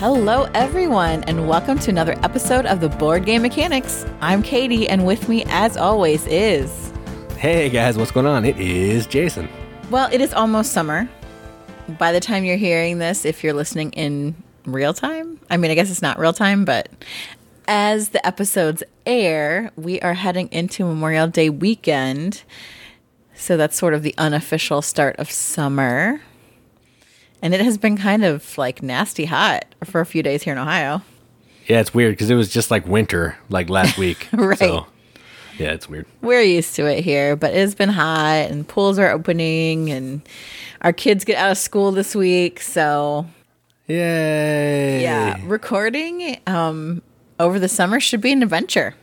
Hello, everyone, and welcome to another episode of the Board Game Mechanics. I'm Katie, and with me, as always, is. Hey guys, what's going on? It is Jason. Well, it is almost summer. By the time you're hearing this, if you're listening in real time, I mean, I guess it's not real time, but as the episodes air, we are heading into Memorial Day weekend. So that's sort of the unofficial start of summer. And it has been kind of like nasty hot for a few days here in Ohio. Yeah, it's weird because it was just like winter like last week. Right. So, yeah, it's weird. We're used to it here, but it's been hot and pools are opening and our kids get out of school this week. So, Yay! yeah, recording um, over the summer should be an adventure.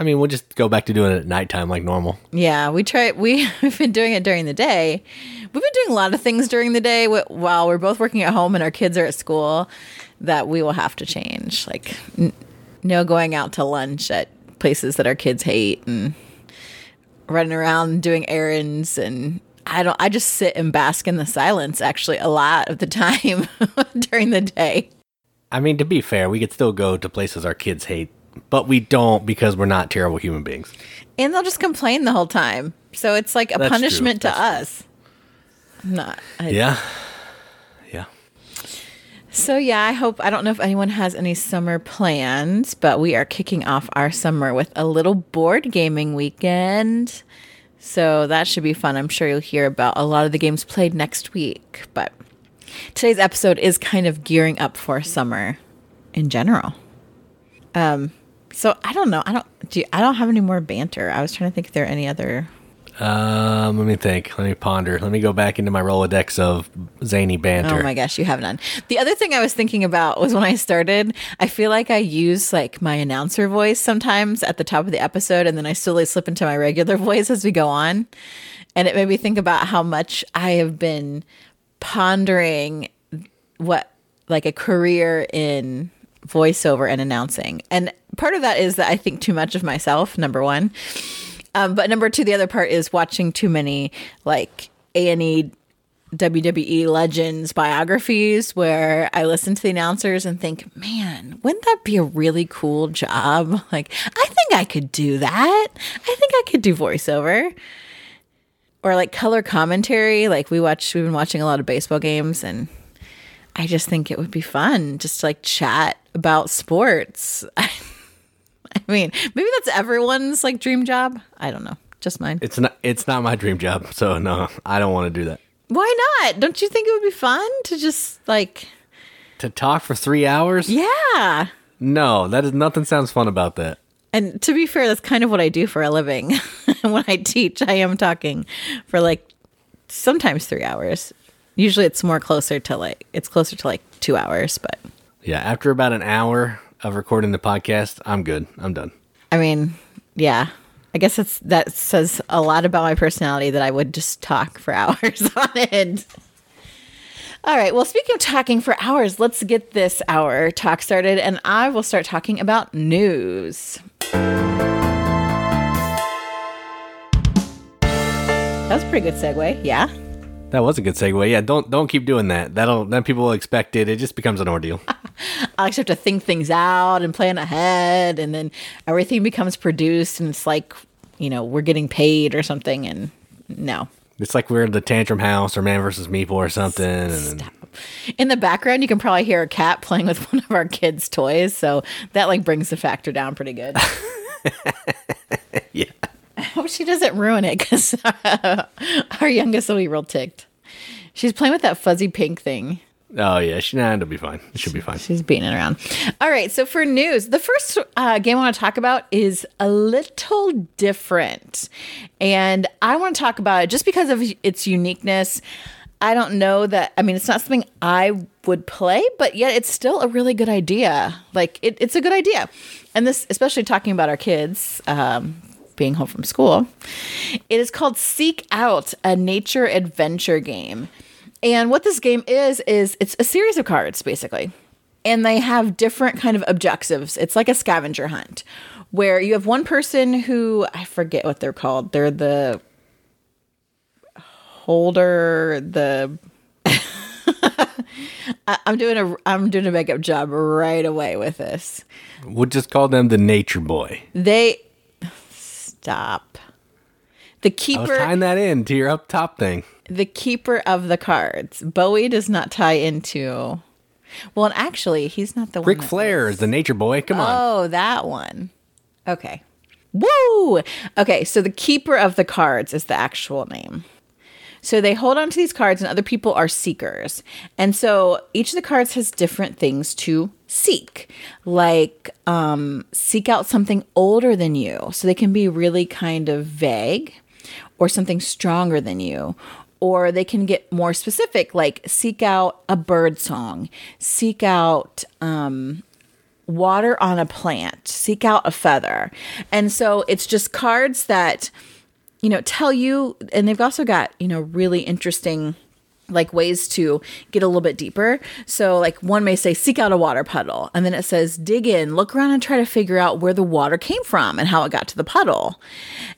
I mean, we'll just go back to doing it at nighttime like normal. Yeah, we try. We, we've been doing it during the day. We've been doing a lot of things during the day while we're both working at home and our kids are at school. That we will have to change, like n- no going out to lunch at places that our kids hate and running around doing errands and. I don't. I just sit and bask in the silence. Actually, a lot of the time during the day. I mean, to be fair, we could still go to places our kids hate, but we don't because we're not terrible human beings. and they'll just complain the whole time. So it's like a That's true. punishment to That's us. Not I- Yeah. Yeah. So yeah, I hope I don't know if anyone has any summer plans, but we are kicking off our summer with a little board gaming weekend. So that should be fun. I'm sure you'll hear about a lot of the games played next week, but today's episode is kind of gearing up for summer in general. Um so I don't know. I don't do you, I don't have any more banter. I was trying to think if there are any other Um, let me think. Let me ponder. Let me go back into my Rolodex of zany banter. Oh my gosh, you have none. The other thing I was thinking about was when I started, I feel like I use like my announcer voice sometimes at the top of the episode, and then I slowly slip into my regular voice as we go on. And it made me think about how much I have been pondering what like a career in voiceover and announcing. And part of that is that I think too much of myself, number one. Um, but number two, the other part is watching too many like A and E WWE legends biographies where I listen to the announcers and think, man, wouldn't that be a really cool job? Like, I think I could do that. I think I could do voiceover. Or like color commentary. Like we watch we've been watching a lot of baseball games and I just think it would be fun just to like chat about sports. I mean, maybe that's everyone's like dream job. I don't know. Just mine. It's not. It's not my dream job. So no, I don't want to do that. Why not? Don't you think it would be fun to just like To talk for three hours? Yeah. No, that is nothing. Sounds fun about that. And to be fair, that's kind of what I do for a living. when I teach, I am talking for like sometimes 3 hours. Usually it's more closer to like it's closer to like 2 hours, but Yeah. After about an hour of recording the podcast, I'm good. I'm done. I mean, yeah. I guess it's that says a lot about my personality that I would just talk for hours on it. All right. Well, speaking of talking for hours, let's get this hour talk started, and I will start talking about news. That was a pretty good segue. Yeah. That was a good segue. Yeah, don't don't keep doing that. That'll then people will expect it. It just becomes an ordeal. I just have to think things out and plan ahead, and then everything becomes produced, and it's like, you know, we're getting paid or something, and no. It's like we're in the Tantrum House or Man versus Meeple or something. And then, In the background, you can probably hear a cat playing with one of our kids' toys, so that like brings the factor down pretty good. hope she doesn't ruin it because our youngest will be real ticked. She's playing with that fuzzy pink thing. oh yeah, she, nah, it'll be fine. It should be fine. She's beating it around. All right. So for news, the first uh, game I want to talk about is a little different, and I want to talk about it just because of its uniqueness. I don't know that. I mean, it's not something I would play, but yet it's still a really good idea. Like it, it's a good idea, and this, especially talking about our kids. Um, being home from school. It is called Seek Out, a nature adventure game. And what this game is is it's a series of cards basically. And they have different kind of objectives. It's like a scavenger hunt where you have one person who I forget what they're called. They're the holder, the I, I'm doing a I'm doing a makeup job right away with this. We'll just call them the Nature Boy. They stop. The keeper tying that in to your up top thing. the keeper of the cards. Bowie does not tie into Well, and actually, he's not the Ric one. that- Flair is the Nature Boy. Come on. Oh, that one. Okay. Woo! Okay, so the keeper of the cards is the actual name. So they hold on to these cards, and other people are seekers. And so each of the cards has different things to seek, like um, seek out something older than you. So they can be really kind of vague, or something stronger than you. Or they can get more specific, like seek out a bird song, seek out um, water on a plant, seek out a feather. And so it's just cards that, you know, tell you, and they've also got, you know, really interesting like ways to get a little bit deeper. So like one may say seek out a water puddle and then it says dig in, look around and try to figure out where the water came from and how it got to the puddle.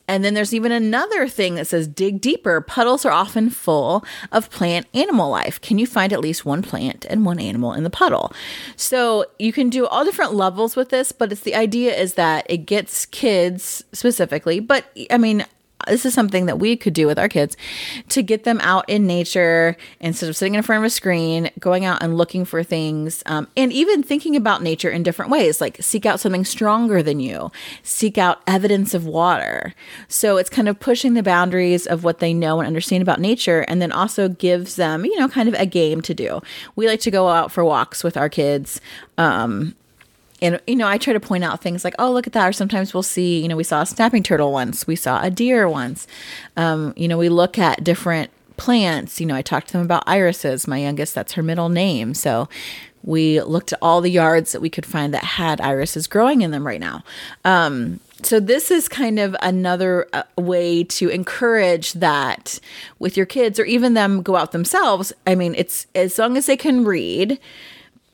And then there's even another thing that says dig deeper. Puddles are often full of plant animal life. Can you find at least one plant and one animal in the puddle? So you can do all different levels with this, but it's the idea is that it gets kids specifically, but I mean this is something that we could do with our kids to get them out in nature instead of sitting in front of a screen, going out and looking for things, um, and even thinking about nature in different ways, like seek out something stronger than you, seek out evidence of water. So it's kind of pushing the boundaries of what they know and understand about nature, and then also gives them, you know, kind of a game to do. We like to go out for walks with our kids. Um, and you know i try to point out things like oh look at that. Or sometimes we'll see you know we saw a snapping turtle once. We saw a deer once. Um, you know we look at different plants. You know i talked to them about irises. My youngest that's her middle name. So we looked at all the yards that we could find that had irises growing in them right now. Um, so this is kind of another uh, way to encourage that with your kids or even them go out themselves. I mean it's as long as they can read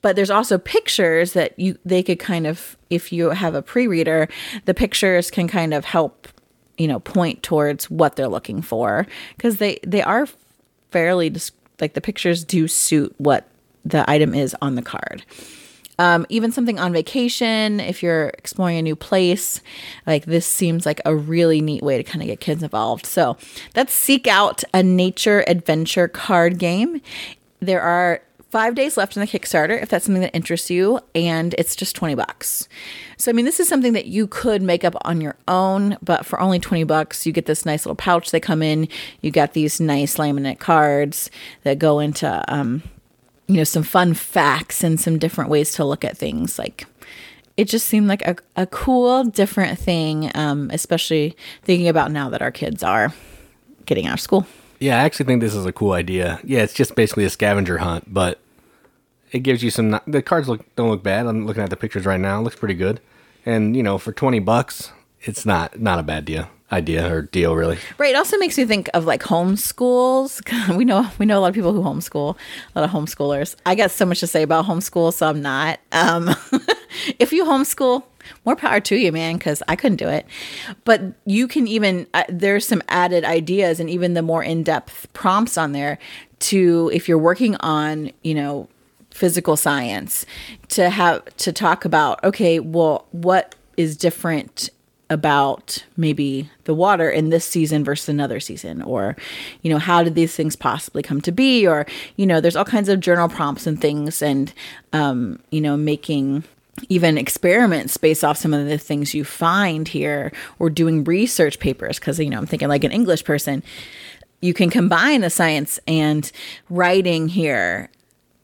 but there's also pictures that you they could kind of if you have a pre-reader the pictures can kind of help you know point towards what they're looking for. Because they they are fairly dis- like the pictures do suit what the item is on the card. Um, even something on vacation if you're exploring a new place like this seems like a really neat way to kind of get kids involved. So that's seek out a nature adventure card game. There are five days left in the Kickstarter if that's something that interests you, and it's just 20 bucks. So, I mean, this is something that you could make up on your own, but for only 20 bucks, you get this nice little pouch they come in. You got these nice laminate cards that go into, um, you know, some fun facts and some different ways to look at things. Like, it just seemed like a, a cool, different thing, um, especially thinking about now that our kids are getting out of school. Yeah, I actually think this is a cool idea. Yeah, it's just basically a scavenger hunt, but it gives you some. The cards look don't look bad. I'm looking at the pictures right now. It looks pretty good, and you know, for twenty bucks, it's not not a bad deal idea or deal really. Right. It also makes me think of like homeschools. we know we know a lot of people who homeschool, a lot of homeschoolers. I got so much to say about homeschool, so I'm not. Um, if you homeschool, more power to you, man, because I couldn't do it. But you can even uh, there's some added ideas and even the more in depth prompts on there to if you're working on you know physical science to have to talk about okay well what is different about maybe the water in this season versus another season or you know how did these things possibly come to be or you know there's all kinds of journal prompts and things and um you know making even experiments based off some of the things you find here or doing research papers because you know i'm thinking like an english person you can combine the science and writing here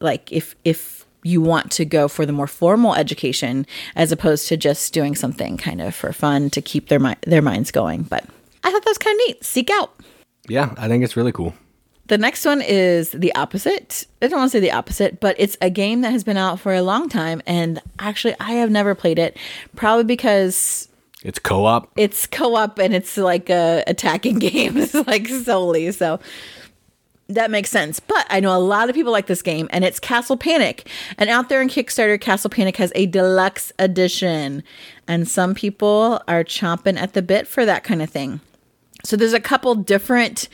like if if you want to go for the more formal education as opposed to just doing something kind of for fun to keep their mi- their minds going. But i thought that was kind of neat. Seek out. Yeah, I think it's really cool. The next one is the opposite. I don't want to say the opposite, but it's a game that has been out for a long time. And actually, I have never played it, probably because It's co-op. it's co-op and it's like a attacking games like solely so that makes sense but i know a lot of people like this game and it's castle panic and out there in kickstarter castle panic has a deluxe edition and some people are chomping at the bit for that kind of thing So there's a couple different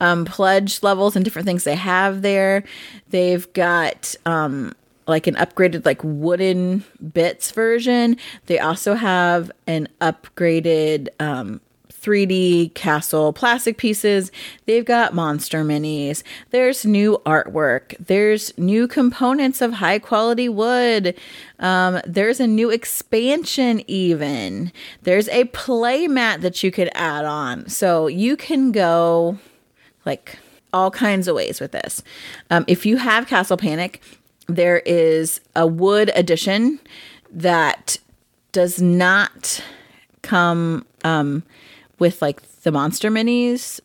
um, pledge levels and different things they have there. They've got um, like an upgraded like wooden bits version. They also have an upgraded um, 3D castle plastic pieces. They've got monster minis. There's new artwork. There's new components of high quality wood. Um, there's a new expansion, even. There's a play mat that you could add on. So you can go like all kinds of ways with this. Um, if you have Castle Panic, there is a wood edition that does not come um, with like the monster minis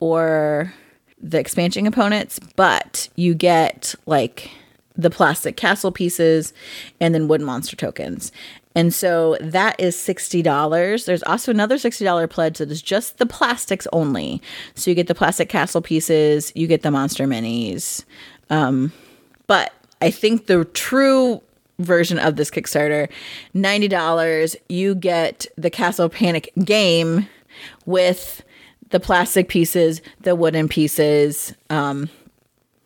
or the expansion components, but you get like the plastic castle pieces and then wooden monster tokens. And so that is $60. There's also another $60 pledge that is just the plastics only. So you get the plastic castle pieces, you get the monster minis. Um, but I think the true version of this Kickstarter, $90, you get the Castle Panic game with the plastic pieces, the wooden pieces. Um,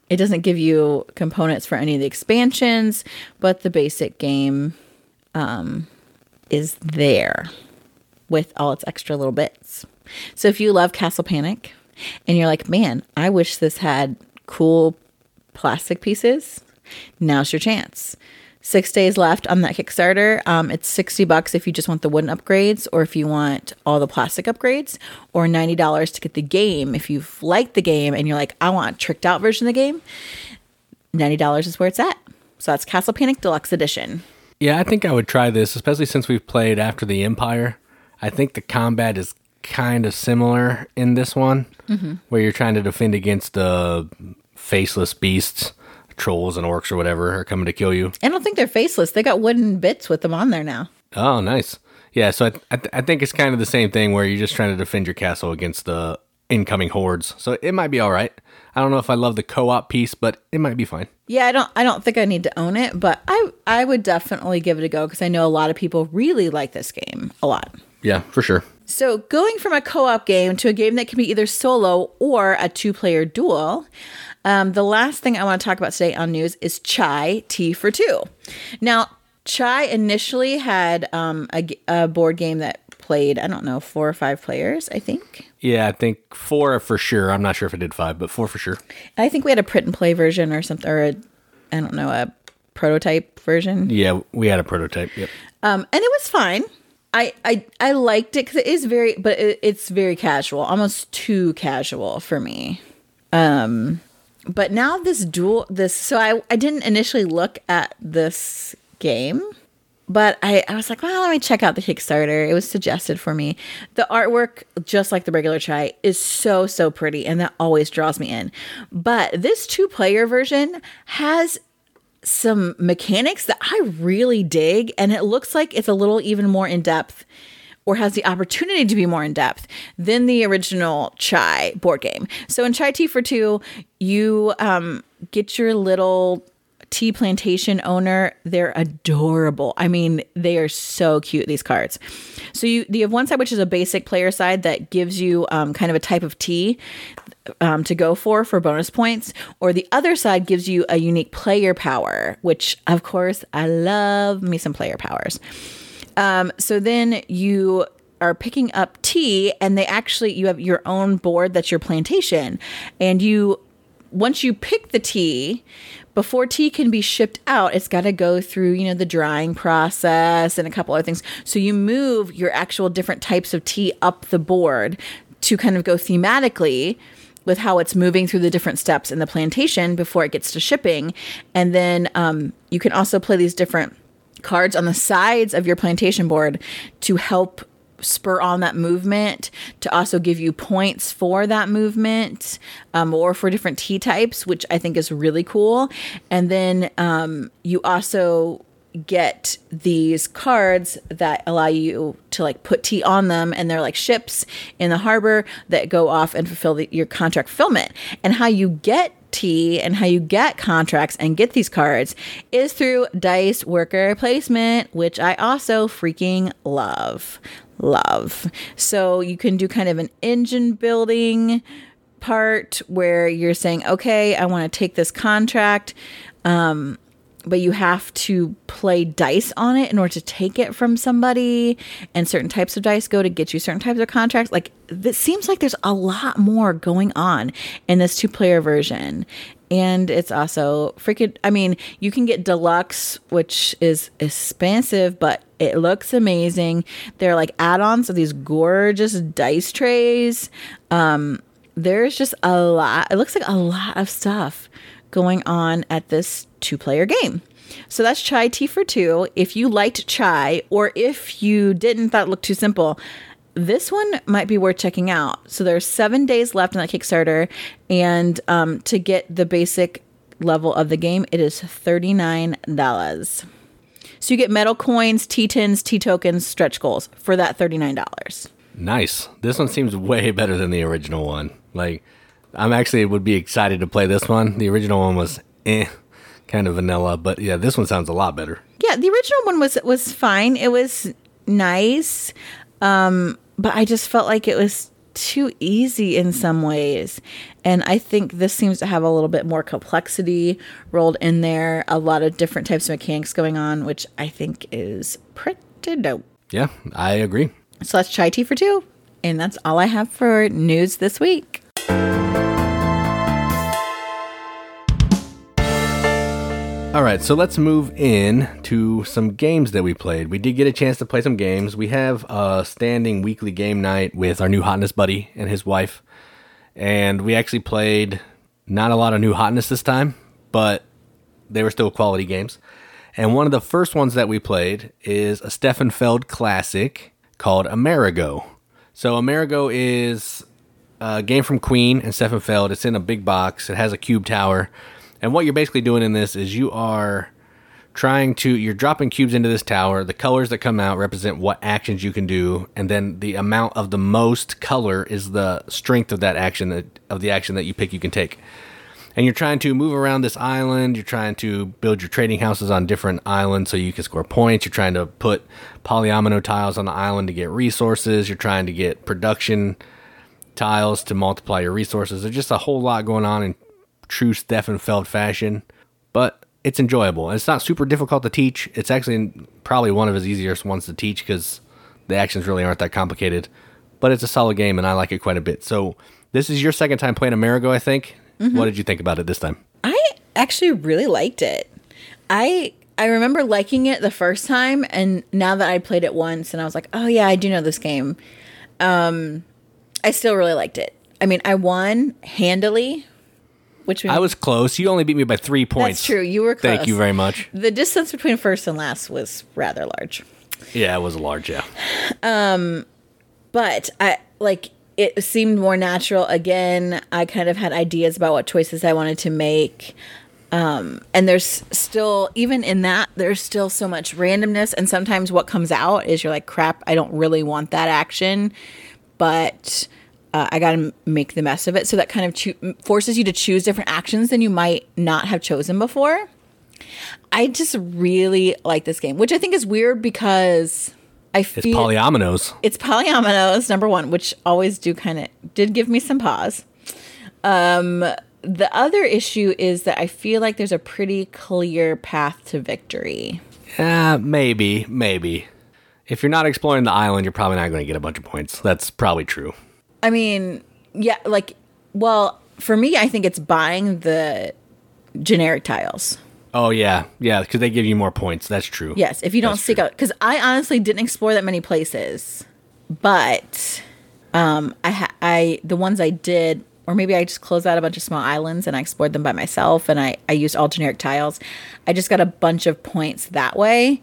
it doesn't give you components for any of the expansions, but the basic game um, is there with all its extra little bits. So if you love Castle Panic and you're like, man, I wish this had cool plastic pieces, now's your chance six days left on that Kickstarter. Um, it's 60 bucks if you just want the wooden upgrades or if you want all the plastic upgrades, or $90 to get the game. If you've liked the game and you're like, I want a tricked out version of the game, $90 is where it's at. So that's Castle Panic Deluxe Edition. Yeah, I think I would try this, especially since we've played After the Empire. I think the combat is kind of similar in this one, mm-hmm. where you're trying to defend against the faceless beasts trolls and orcs or whatever are coming to kill you. I don't think they're faceless. They got wooden bits with them on there now. Oh, nice. Yeah, so I, I, th- I think it's kind of the same thing where you're just trying to defend your castle against the incoming hordes. So it might be all right. I don't know if I love the co-op piece, but it might be fine. Yeah, I don't I don't think I need to own it, but I I would definitely give it a go because I know a lot of people really like this game a lot. Yeah, for sure. So, going from a co op game to a game that can be either solo or a two player duel, um, the last thing I want to talk about today on news is Chai Tea for Two. Now, Chai initially had um, a, a board game that played, I don't know, four or five players, I think. Yeah, I think four for sure. I'm not sure if it did five, but four for sure. I think we had a print and play version or something, or a, I don't know, a prototype version. Yeah, we had a prototype. Yep. Um, and it was fine. I, I I liked it because it is very, but it, it's very casual, almost too casual for me. Um, but now this dual this so I I didn't initially look at this game, but I I was like, well, let me check out the Kickstarter. It was suggested for me. The artwork, just like the regular chai, is so so pretty, and that always draws me in. But this two player version has some mechanics that I really dig, and it looks like it's a little even more in depth or has the opportunity to be more in depth than the original Chai board game. So in Chai Tea for Two, you um, get your little tea plantation owner. They're adorable. I mean, they are so cute, these cards. So you, you have one side, which is a basic player side that gives you um, kind of a type of tea um, to go for for bonus points, or the other side gives you a unique player power, which of course I love me some player powers. Um, so then you are picking up tea, and they actually you have your own board that's your plantation, and you once you pick the tea before tea can be shipped out, it's got to go through, you know, the drying process and a couple other things. So you move your actual different types of tea up the board to kind of go thematically with how it's moving through the different steps in the plantation before it gets to shipping. And then um, you can also play these different cards on the sides of your plantation board to help spur on that movement to also give you points for that movement um, or for different tea types which i think is really cool. And then um, you also get these cards that allow you to like put tea on them and they're like ships in the harbor that go off and fulfill the, your contract fulfillment. And how you get tea and how you get contracts and get these cards is through dice worker placement, which I also freaking love. Love. So you can do kind of an engine building part where you're saying, okay, I want to take this contract. Um, but you have to play dice on it in order to take it from somebody. And certain types of dice go to get you certain types of contracts. Like it seems like there's a lot more going on in this two player version. And it's also freaking i mean you can get deluxe which is expensive but it looks amazing. They're like add-ons of these gorgeous dice trays. Um there's just a lot it looks like a lot of stuff going on at this two player game. So that's chai tea for two. If you liked chai, or if you didn't, that looked too simple, this one might be worth checking out. So there's seven days left in that Kickstarter, and um, to get the basic level of the game, it is thirty nine dollars. So you get metal coins, tea tins, tea tokens, stretch goals for that thirty nine dollars. Nice. This one seems way better than the original one. Like I'm actually would be excited to play this one. The original one was eh, kind of vanilla, but yeah, this one sounds a lot better. Yeah, the original one was was fine. It was nice, um, but I just felt like it was too easy in some ways. And I think this seems to have a little bit more complexity rolled in there, a lot of different types of mechanics going on, which I think is pretty dope. Yeah, I agree. So that's chai tea for two. And that's all I have for news this week. All right, so let's move in to some games that we played. We did get a chance to play some games. We have a standing weekly game night with our new hotness buddy and his wife. And we actually played not a lot of new hotness this time, but they were still quality games. And one of the first ones that we played is a Stefan Feld classic called Amerigo. So Amerigo is a game from Queen and Stefan Feld. It's in a big box. It has a cube tower and what you're basically doing in this is you are trying to you're dropping cubes into this tower. The colors that come out represent what actions you can do, and then the amount of the most color is the strength of that action that of the action that you pick you can take. And you're trying to move around this island. You're trying to build your trading houses on different islands so you can score points. You're trying to put polyomino tiles on the island to get resources. You're trying to get production tiles to multiply your resources. There's just a whole lot going on in true Stefan Feld fashion, but it's enjoyable. And It's not super difficult to teach. It's actually probably one of his easiest ones to teach because the actions really aren't that complicated. But it's a solid game, and I like it quite a bit. So this is your second time playing Amerigo, I think. Mm-hmm. What did you think about it this time? I actually really liked it. I I remember liking it the first time, and now that I played it once, and I was like, oh yeah, I do know this game. Um, I still really liked it. I mean, I won handily which I was close. You only beat me by three points. That's true. You were close. Thank you very much. The distance between first and last was rather large. Yeah, it was large. Yeah. Um, but I like it seemed more natural. Again, I kind of had ideas about what choices I wanted to make. Um, and there's still even in that there's still so much randomness and sometimes what comes out is you're like crap i don't really want that action but uh, I got to make the best of it. So that kind of cho- forces you to choose different actions than you might not have chosen before. I just really like this game, which I think is weird because I feel it's polyominoes. It's polyominoes, number one, which always do kind of did give me some pause. Um, the other issue is that I feel like there's a pretty clear path to victory. Yeah, maybe, maybe. If you're not exploring the island, you're probably not going to get a bunch of points. That's probably true. I mean, yeah, like, well, for me, I think it's buying the generic tiles. Oh yeah, yeah, because they give you more points. That's true. Yes, if you don't That's seek true. out, because I honestly didn't explore that many places, but um, I ha- I the ones I did, or maybe I just closed out a bunch of small islands and I explored them by myself, and I I used all generic tiles. I just got a bunch of points that way,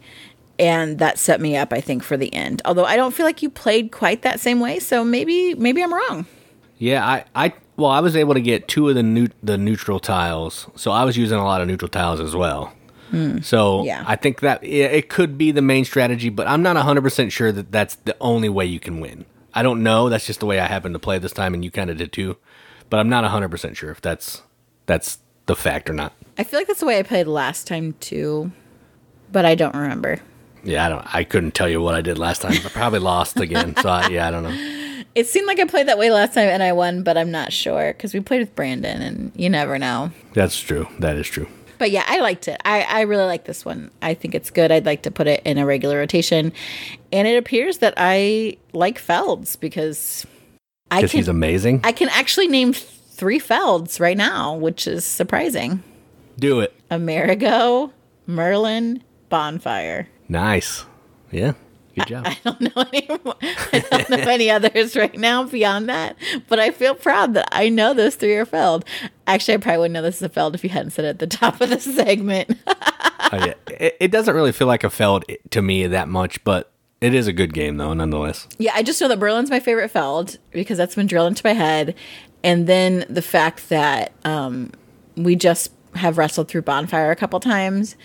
and that set me up i think for the end. Although i don't feel like you played quite that same way so maybe maybe i'm wrong. Yeah i i well i was able to get two of the new the neutral tiles. So i was using a lot of neutral tiles as well. Mm, so yeah. i think that it, it could be the main strategy but i'm not 100% sure that that's the only way you can win. I don't know. That's just the way i happened to play this time and you kind of did too. But i'm not 100% sure if that's that's the fact or not. I feel like that's the way I played last time too, but I don't remember. Yeah, I don't. I couldn't tell you what I did last time. I probably lost again. So I, yeah, I don't know. It seemed like I played that way last time and I won, but I'm not sure because we played with Brandon and you never know. That's true. That is true. But yeah, I liked it. I, I really like this one. I think it's good. I'd like to put it in a regular rotation. And it appears that I like Felds because I can he's amazing. I can actually name three Felds right now, which is surprising. Do it. Amerigo, Merlin, Bonfire. Nice. Yeah. Good job. I don't know anymore. I don't know any others right now beyond that, but I feel proud that I know those three are Feld. Actually, I probably wouldn't know this is a Feld if you hadn't said it at the top of the segment. Oh, yeah. It, it doesn't really feel like a Feld to me that much, but it is a good game though, nonetheless. yeah, I just know that Berlin's my favorite Feld because that's been drilled into my head, and then the fact that um, we just have wrestled through Bonfire a couple times,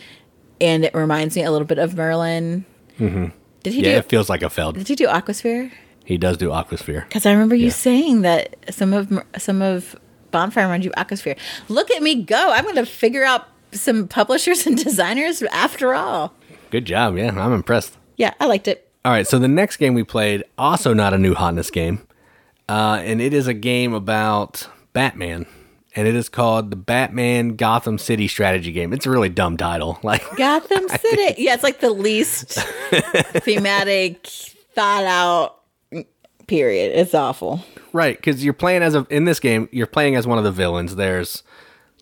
and it reminds me a little bit of Merlin. Mm-hmm. Did he Yeah, do? it feels like a Feld. Did he do Aquasphere? He does do Aquasphere. Because I remember you Yeah. saying that some of some of Bonfire reminds you of Aquasphere. Look at me go! I'm going to figure out some publishers and designers after all. Good job. Yeah, I'm impressed. Yeah, I liked it. All right, so the next game we played, also not a new hotness game, uh, and it is a game about Batman, and it is called the Batman Gotham City Strategy Game. It's a really dumb title. Like, Gotham City. Yeah, it's like the least thematic, thought out. Period. It's awful. right? Because you're playing as a in this game, you're playing as one of the villains. There's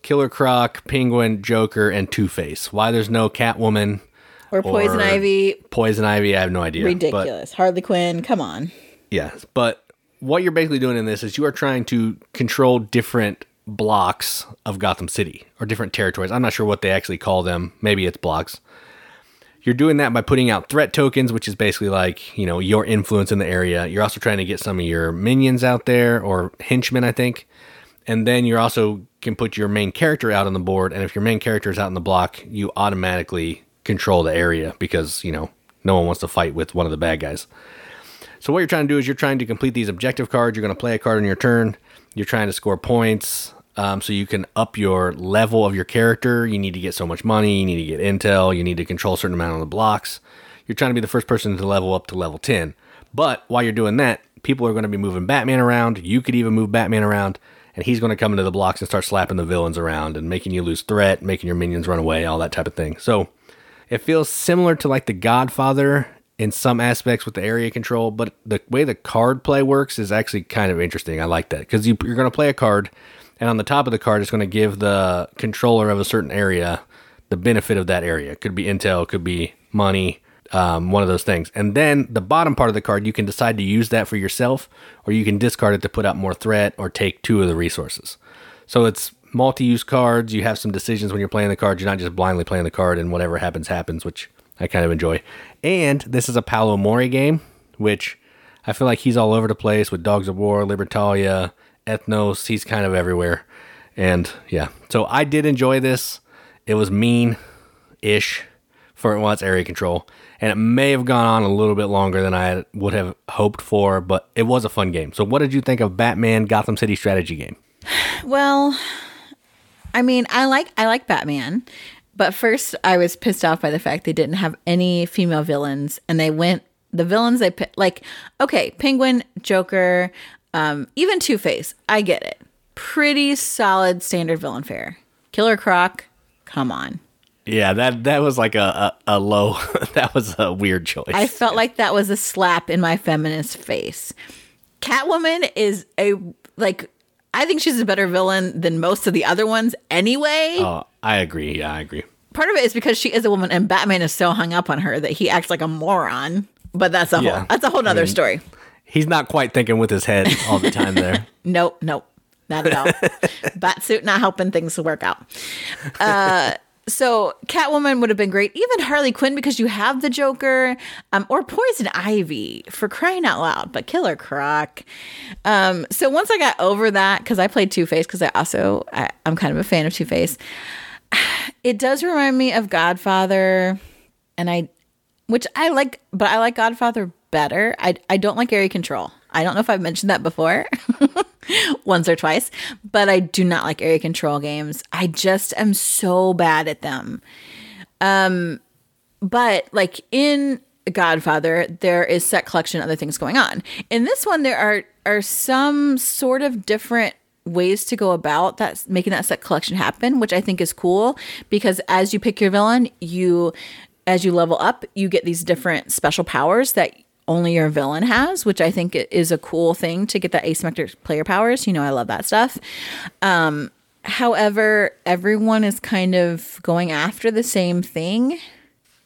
Killer Croc, Penguin, Joker, and Two Face. Why there's no Catwoman, Or Poison Or- Ivy. Poison Ivy? I have no idea. But Ridiculous. Harley Quinn. Come on. Yes, but what you're basically doing in this is you are trying to control different blocks of Gotham City or different territories. I'm not sure what they actually call them. Maybe it's blocks. You're doing that by putting out threat tokens, which is basically like, you know, your influence in the area. You're also trying to get some of your minions out there or henchmen, I think. And then you're also can put your main character out on the board. And if your main character is out in the block, you automatically control the area because, you know, no one wants to fight with one of the bad guys. So what you're trying to do is you're trying to complete these objective cards. You're going to play a card on your turn. You're trying to score points um, so you can up your level of your character. You need to get so much money. You need to get intel. You need to control a certain amount of the blocks. You're trying to be the first person to level up to level 10. But while you're doing that, people are going to be moving Batman around. You could even move Batman around. And he's going to come into the blocks and start slapping the villains around and making you lose threat, making your minions run away, all that type of thing. So it feels similar to like the Godfather in some aspects with the area control, but the way the card play works is actually kind of interesting. I like that because you, you're going to play a card, and on the top of the card, it's going to give the controller of a certain area the benefit of that area. it Could be intel, could be money, um, one of those things. And then the bottom part of the card, you can decide to use that for yourself, or you can discard it to put out more threat or take two of the resources. So it's multi-use cards. You have some decisions when you're playing the card. You're not just blindly playing the card and whatever happens happens, which I kind of enjoy. And this is a Paolo Mori game, which I feel like he's all over the place with Dogs of War, Libertalia, Ethnos. He's kind of everywhere. And yeah, so I did enjoy this. It was mean ish for once area control. And it may have gone on a little bit longer than I would have hoped for, but it was a fun game. So, what did you think of Batman Gotham City strategy game? Well, I mean, I like I like Batman, but first I was pissed off by the fact they didn't have any female villains, and they went the villains they picked like okay, Penguin, Joker, um, even Two Face. I get it, pretty solid standard villain fare. Killer Croc, come on. Yeah, that that was like a a, a low. that was a weird choice. I felt like that was a slap in my feminist face. Catwoman is a like I think she's a better villain than most of the other ones anyway. oh, I agree. Yeah, I agree. part of it is because she is a woman and Batman is so hung up on her that he acts like a moron. But that's a Yeah. whole that's a whole nother story. He's not quite thinking with his head all the time there. Nope, nope. Not at all. Batsuit not helping things to work out. Uh so Catwoman would have been great. Even Harley Quinn because you have the Joker, um, or Poison Ivy for crying out loud. But Killer Croc. Um, so once I got over that, because I played Two Face, because I also I, I'm kind of a fan of Two Face. It does remind me of Godfather, and I, which I like, but I like Godfather better. I I don't like area control. I don't know if I've mentioned that before, once or twice, but I do not like area control games. I just am so bad at them. Um, but like in Godfather, there is set collection, other things going on. In this one, there are are some sort of different ways to go about that making that set collection happen, which I think is cool because as you pick your villain, you as you level up, you get these different special powers that only your villain has, which I think is a cool thing to get that asymmetric player powers. You know, I love that stuff. Um, however, everyone is kind of going after the same thing.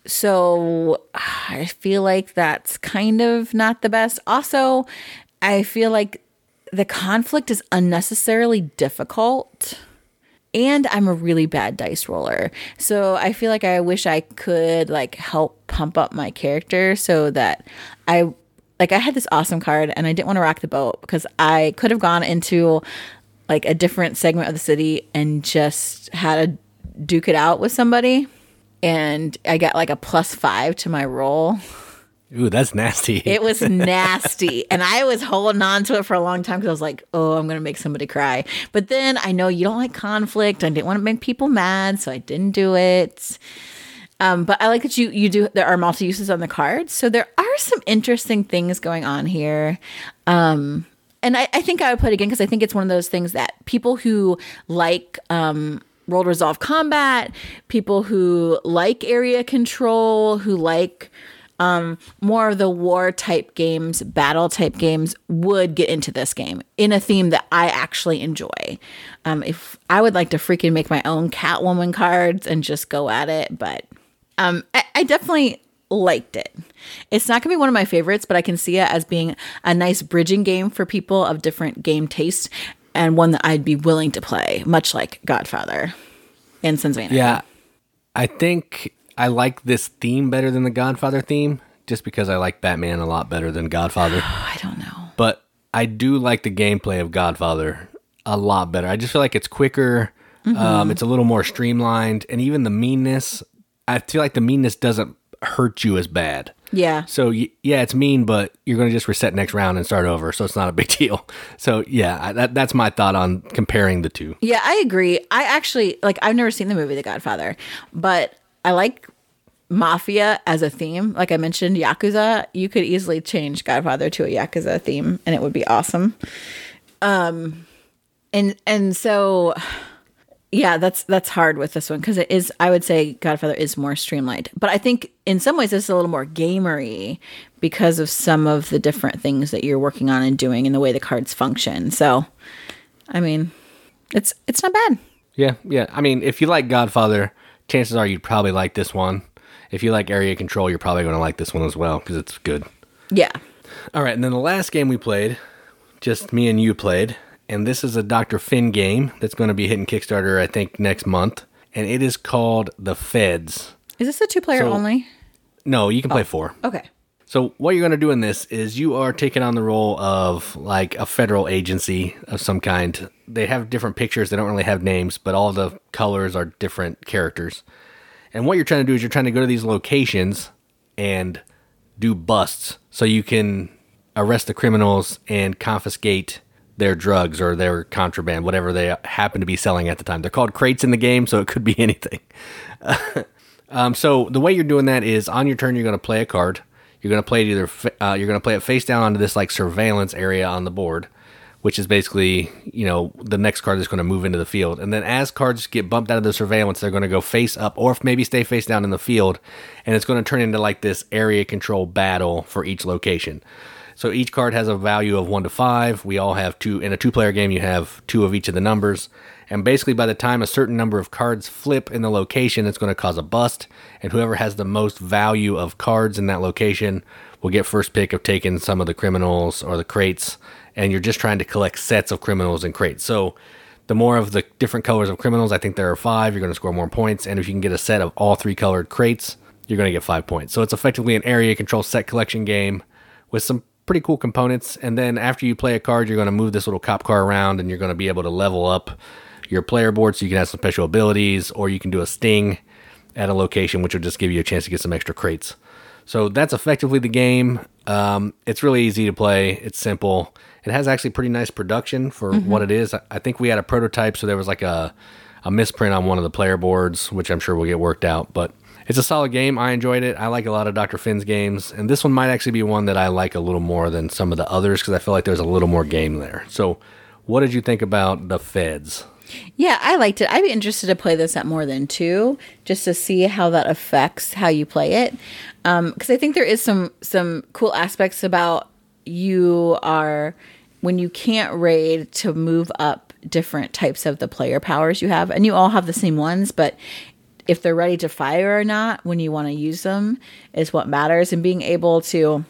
So I feel like that's kind of not the best. Also, I feel like the conflict is unnecessarily difficult. And I'm a really bad dice roller. So I feel like I wish I could like help pump up my character so that I like I had this awesome card and I didn't want to rock the boat because I could have gone into like a different segment of the city and just had to duke it out with somebody and I got like a plus 5 to my roll. Ooh, that's nasty. It was nasty. and I was holding on to it for a long time because I was like, oh, I'm going to make somebody cry. But then I know you don't like conflict. I didn't want to make people mad, so I didn't do it. Um, but I like that you you do. There are multi uses on the cards, so there are some interesting things going on here. Um, and I, I think I would put again because I think it's one of those things that people who like um, rolled resolve combat, people who like area control, who like um, more of the war type games, battle type games would get into this game in a theme that I actually enjoy. Um, if I would like to freaking make my own Catwoman cards and just go at it, but um, I, I definitely liked it. It's not going to be one of my favorites, but I can see it as being a nice bridging game for people of different game tastes and one that I'd be willing to play, much like Godfather and Sons of Anarchy. Yeah, I think I like this theme better than the Godfather theme, just because I like Batman a lot better than Godfather. I don't know. But I do like the gameplay of Godfather a lot better. I just feel like it's quicker. Mm-hmm. Um, it's a little more streamlined, and even the meanness. I feel like the meanness doesn't hurt you as bad. Yeah. So y- yeah, it's mean, but you're going to just reset next round and start over, so it's not a big deal. So yeah, I, that that's my thought on comparing the two. Yeah, I agree. I actually like I've never seen the movie The Godfather, but I like mafia as a theme. Like I mentioned Yakuza, you could easily change Godfather to a Yakuza theme and it would be awesome. Um and and so yeah, that's that's hard with this one because it is. I would say Godfather is more streamlined, but I think in some ways it's a little more gamery because of some of the different things that you're working on and doing and the way the cards function. So, I mean, it's it's not bad. Yeah, yeah. I mean, if you like Godfather, chances are you'd probably like this one. If you like Area Control, you're probably going to like this one as well because it's good. Yeah. All right, and then the last game we played, just me and you played, and this is a Dr. Finn game that's going to be hitting Kickstarter, I think, next month, and it is called The Feds. Is this a two player So- only? No, you can play oh, four. Okay. So what you're going to do in this is you are taking on the role of like a federal agency of some kind. They have different pictures. They don't really have names, but all the colors are different characters. And what you're trying to do is you're trying to go to these locations and do busts so you can arrest the criminals and confiscate their drugs or their contraband, whatever they happen to be selling at the time. They're called crates in the game, so it could be anything. Um, so the way you're doing that is on your turn, you're going to play a card. You're going to play it either uh, you're going to play it face down onto this like surveillance area on the board, which is basically you know the next card that's going to move into the field. And then as cards get bumped out of the surveillance, they're going to go face up or maybe stay face down in the field, and it's going to turn into like this area control battle for each location. So each card has a value of one to five. We all have two in a two-player game. You have two of each of the numbers, and basically by the time a certain number of cards flip in the location, it's going to cause a bust. And whoever has the most value of cards in that location will get first pick of taking some of the criminals or the crates. And you're just trying to collect sets of criminals and crates. So the more of the different colors of criminals, I think there are five. You're going to score more points. And if you can get a set of all three colored crates, you're going to get five points. So it's effectively an area control set collection game with some pretty cool components. And then after you play a card, you're going to move this little cop car around and you're going to be able to level up your player board so you can have some special abilities or you can do a sting at a location, which will just give you a chance to get some extra crates. So that's effectively the game. Um, it's really easy to play. It's simple. It has actually pretty nice production for Mm-hmm. what it is. I- think we had a prototype, so there was like a a misprint on one of the player boards, which I'm sure will get worked out. But it's a solid game. I enjoyed it. I like a lot of Dr. Finn's games, and this one might actually be one that I like a little more than some of the others because I feel like there's a little more game there. So, what did you think about the Feds? Yeah, I liked it. I'd be interested to play this at more than two, just to see how that affects how you play it. Um, because I think there is some some cool aspects about you are when you can't raid to move up different types of the player powers you have, and you all have the same ones, but if they're ready to fire or not when you want to use them is what matters. And being able to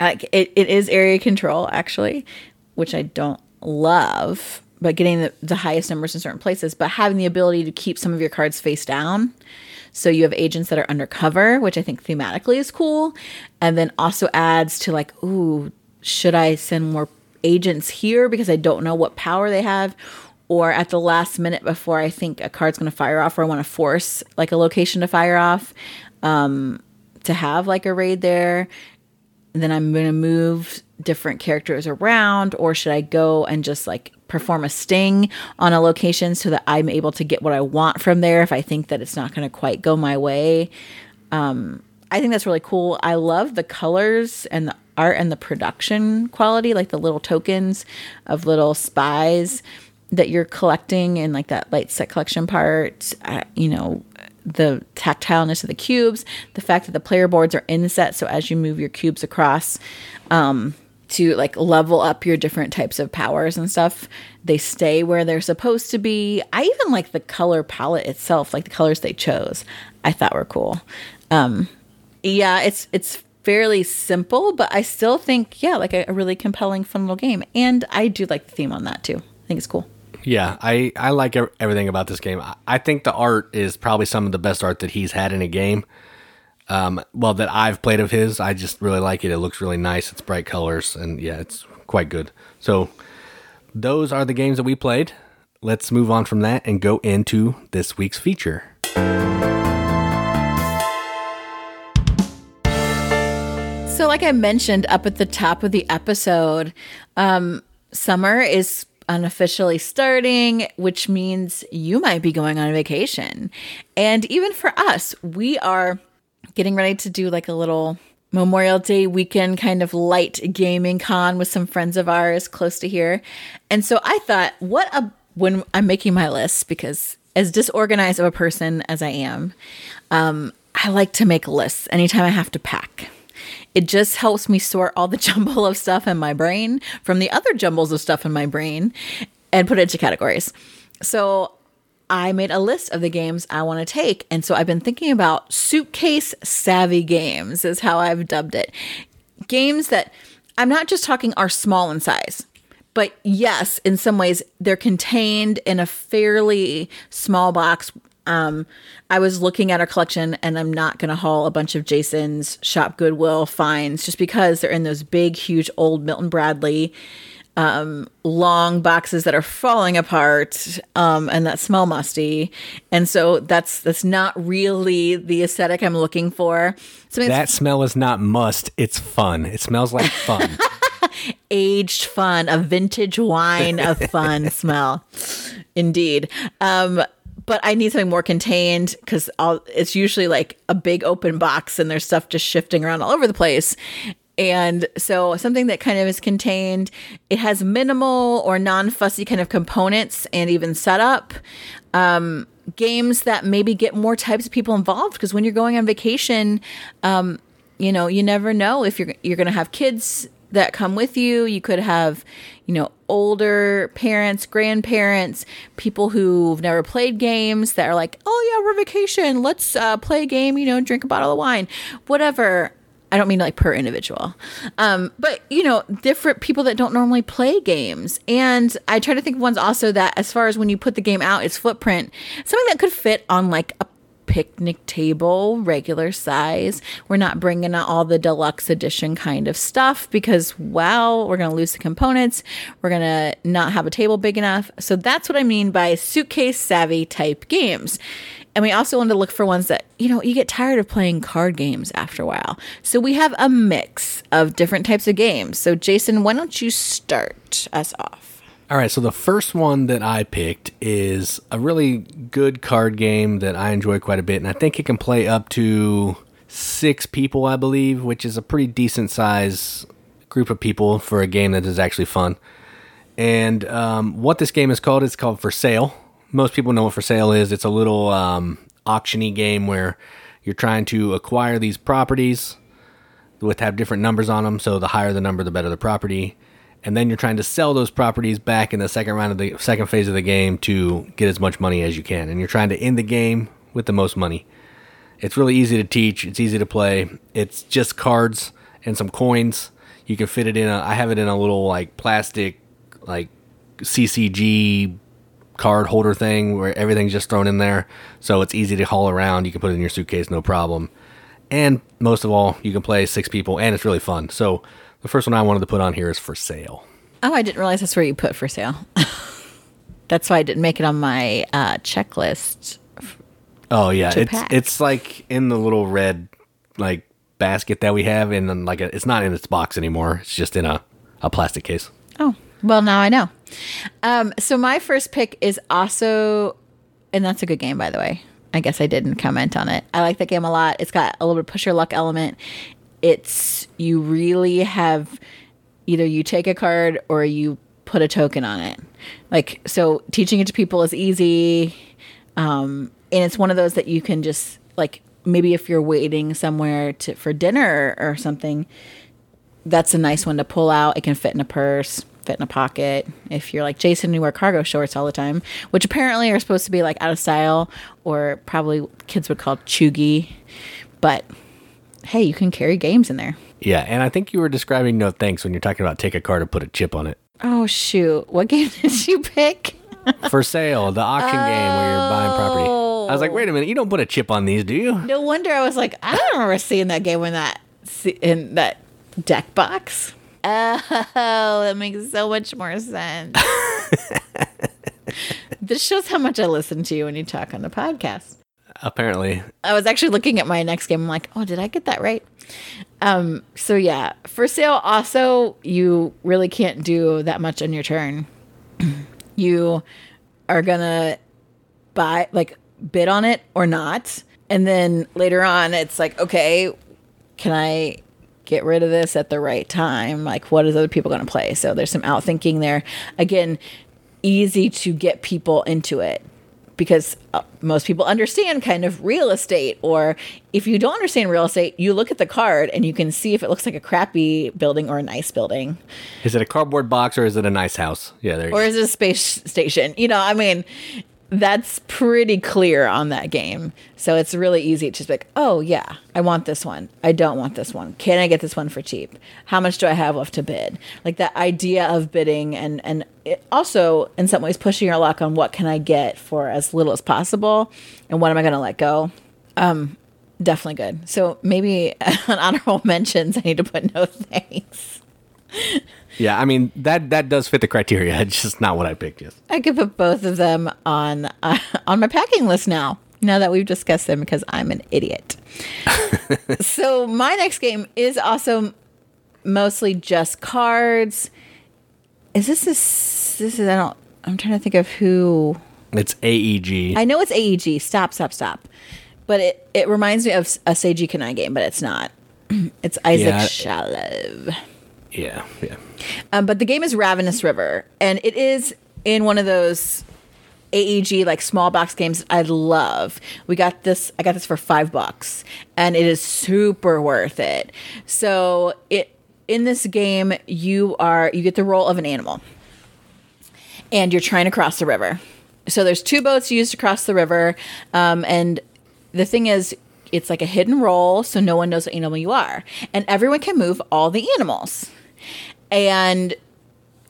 like it, it is area control actually which i don't love but getting the, the highest numbers in certain places but having the ability to keep some of your cards face down. So you have agents that are undercover which i think thematically is cool and then also adds to like ooh should i send more agents here because i don't know what power they have? Or at the last minute before i think a card's going to fire off or i want to force like a location to fire off um, to have like a raid there then I'm going to move different characters around, or should I go and just like perform a sting on a location so that I'm able to get what I want from there if I think that it's not going to quite go my way? Um, I think that's really cool. I love the colors and the art and the production quality, like the little tokens of little spies that you're collecting in like that light set collection part. Uh, you know, the tactileness of the cubes, the fact that the player boards are inset, so as you move your cubes across um, to like level up your different types of powers and stuff, they stay where they're supposed to be. I even like the color palette itself, like the colors they chose. I thought were cool. Um, yeah, it's it's fairly simple, but I still think yeah, like a, a really compelling, fun little game, and I do like the theme on that too. I think it's cool. Yeah, I, I like everything about this game. I, I think the art is probably some of the best art that he's had in a game. Um, well, that I've played of his, I just really like it. It looks really nice. It's bright colors, and yeah, it's quite good. So, those are the games that we played. Let's move on from that and go into this week's feature. So, like I mentioned up at the top of the episode, um, summer is unofficially starting, which means you might be going on a vacation. And even for us, we are getting ready to do like a little Memorial Day weekend kind of light gaming con with some friends of ours close to here. And so I thought, what a when I'm making my list, because as disorganized of a person as I am, um, I like to make lists anytime I have to pack. It just helps me sort all the jumble of stuff in my brain from the other jumbles of stuff in my brain and put it into categories. So I made a list of the games I want to take. And so I've been thinking about suitcase savvy games, is how I've dubbed it. Games that I'm not just talking are small in size, but yes, in some ways, they're contained in a fairly small box. Um, I was looking at our collection, and I'm not going to haul a bunch of Jason's Shop Goodwill finds just because they're in those big, huge old Milton Bradley um, long boxes that are falling apart um, and that smell musty. And so that's that's not really the aesthetic I'm looking for. Something That smell is not must, it's fun. It smells like fun. aged fun, a vintage wine of fun smell. Indeed. Um, but I need something more contained because it's usually like a big open box and there's stuff just shifting around all over the place. And so something that kind of is contained, it has minimal or non fussy kind of components and even setup. Um, games that maybe get more types of people involved because when you're going on vacation, um, you know, you never know if you're you're going to have kids that come with you. You could have, you know, older parents, grandparents, people who've never played games that are like, "Oh yeah, we're vacation. Let's uh, play a game. You know, drink a bottle of wine, whatever." I don't mean like per individual, um, but you know, different people that don't normally play games. And I try to think of ones also that, as far as when you put the game out, its footprint, something that could fit on like a picnic table, regular size. We're not bringing out all the deluxe edition kind of stuff because, well, we're going to lose the components. We're going to not have a table big enough. So that's what I mean by suitcase savvy type games. And we also wanted to look for ones that, you know, you get tired of playing card games after a while. So we have a mix of different types of games. So, Jason, why don't you start us off? All right, so the first one that I picked is a really good card game that I enjoy quite a bit, and I think it can play up to six people, I believe, which is a pretty decent size group of people for a game that is actually fun. And um, what this game is called, it's called For Sale. Most people know what For Sale is. It's a little um, auctiony game where you're trying to acquire these properties with have different numbers on them. So the higher the number, the better the property. And then you're trying to sell those properties back in the second round of the second phase of the game to get as much money as you can. And you're trying to end the game with the most money. It's really easy to teach. It's easy to play. It's just cards and some coins. You can fit it in. A, I have it in a little like plastic, like CCG card holder thing where everything's just thrown in there. So it's easy to haul around. You can put it in your suitcase, no problem. And most of all, you can play six people, and it's really fun. So the first one I wanted to put on here is for sale. Oh, I didn't realize that's where you put for sale. that's why I didn't make it on my uh, checklist. Oh yeah, it's pack. it's like in the little red like basket that we have, and like a, it's not in its box anymore. It's just in a a plastic case. Oh, well, now I know. Um, so my first pick is also, and that's a good game, by the way. I guess I didn't comment on it. I like that game a lot. It's got a little bit push your luck element. It's you really have either you take a card or you put a token on it. Like so, teaching it to people is easy, um, and it's one of those that you can just like maybe if you're waiting somewhere to for dinner or something that's a nice one to pull out. It can fit in a purse, fit in a pocket. If you're like Jason, you wear cargo shorts all the time, which apparently are supposed to be like out of style, or probably kids would call chuggy. But hey, you can carry games in there. Yeah, and I think you were describing no thanks when you're talking about take a card and put a chip on it. Oh shoot! What game did you pick? For sale, the auction game where you're buying property. I was like, oh. wait a minute, you don't put a chip on these, do you? No wonder I was like, I don't remember seeing that game in that in that deck box. Oh, that makes so much more sense. this shows how much I listen to you when you talk on the podcast. Apparently, I was actually looking at my next game. I'm like, oh, did I get that right? Um, so yeah, for sale. Also, you really can't do that much on your turn. you are gonna buy, like, bid on it or not, and then later on, it's like, okay, can I get rid of this at the right time? Like, what is other people gonna play? So there's some outthinking there. Again, easy to get people into it because uh, most people understand kind of real estate or if you don't understand real estate you look at the card and you can see if it looks like a crappy building or a nice building is it a cardboard box or is it a nice house? Yeah, there or is it a space station you know i mean that's pretty clear on that game. So it's really easy to just be like oh yeah i want this one. I don't want this one. Can i get this one for cheap? How much do i have left to bid? Like that idea of bidding and and also in some ways pushing your luck on what can i get for as little as possible and what am i going to let go? Um definitely good. So maybe on honorable mentions i need to put no thanks Yeah, I mean that that does fit the criteria. It's just not what I picked. Yes. I could put both of them on uh, on my packing list now. Now that we've discussed them, because I'm an idiot. so my next game is also mostly just cards. Is this this? This is I don't. I'm trying to think of who. It's AEG. I know it's AEG. Stop, stop, stop. But it it reminds me of a Seiji Kanai game, but it's not. It's Isaac Yeah. Shalev. yeah, yeah. Um, but the game is Ravenous River, and it is in one of those AEG like small box games I love. We got this. I got this for five bucks, and it is super worth it. So it in this game you are you get the role of an animal, and you're trying to cross the river. So there's two boats used to cross the river, um, and the thing is. It's like a hidden role, so no one knows what animal you are. And everyone can move all the animals and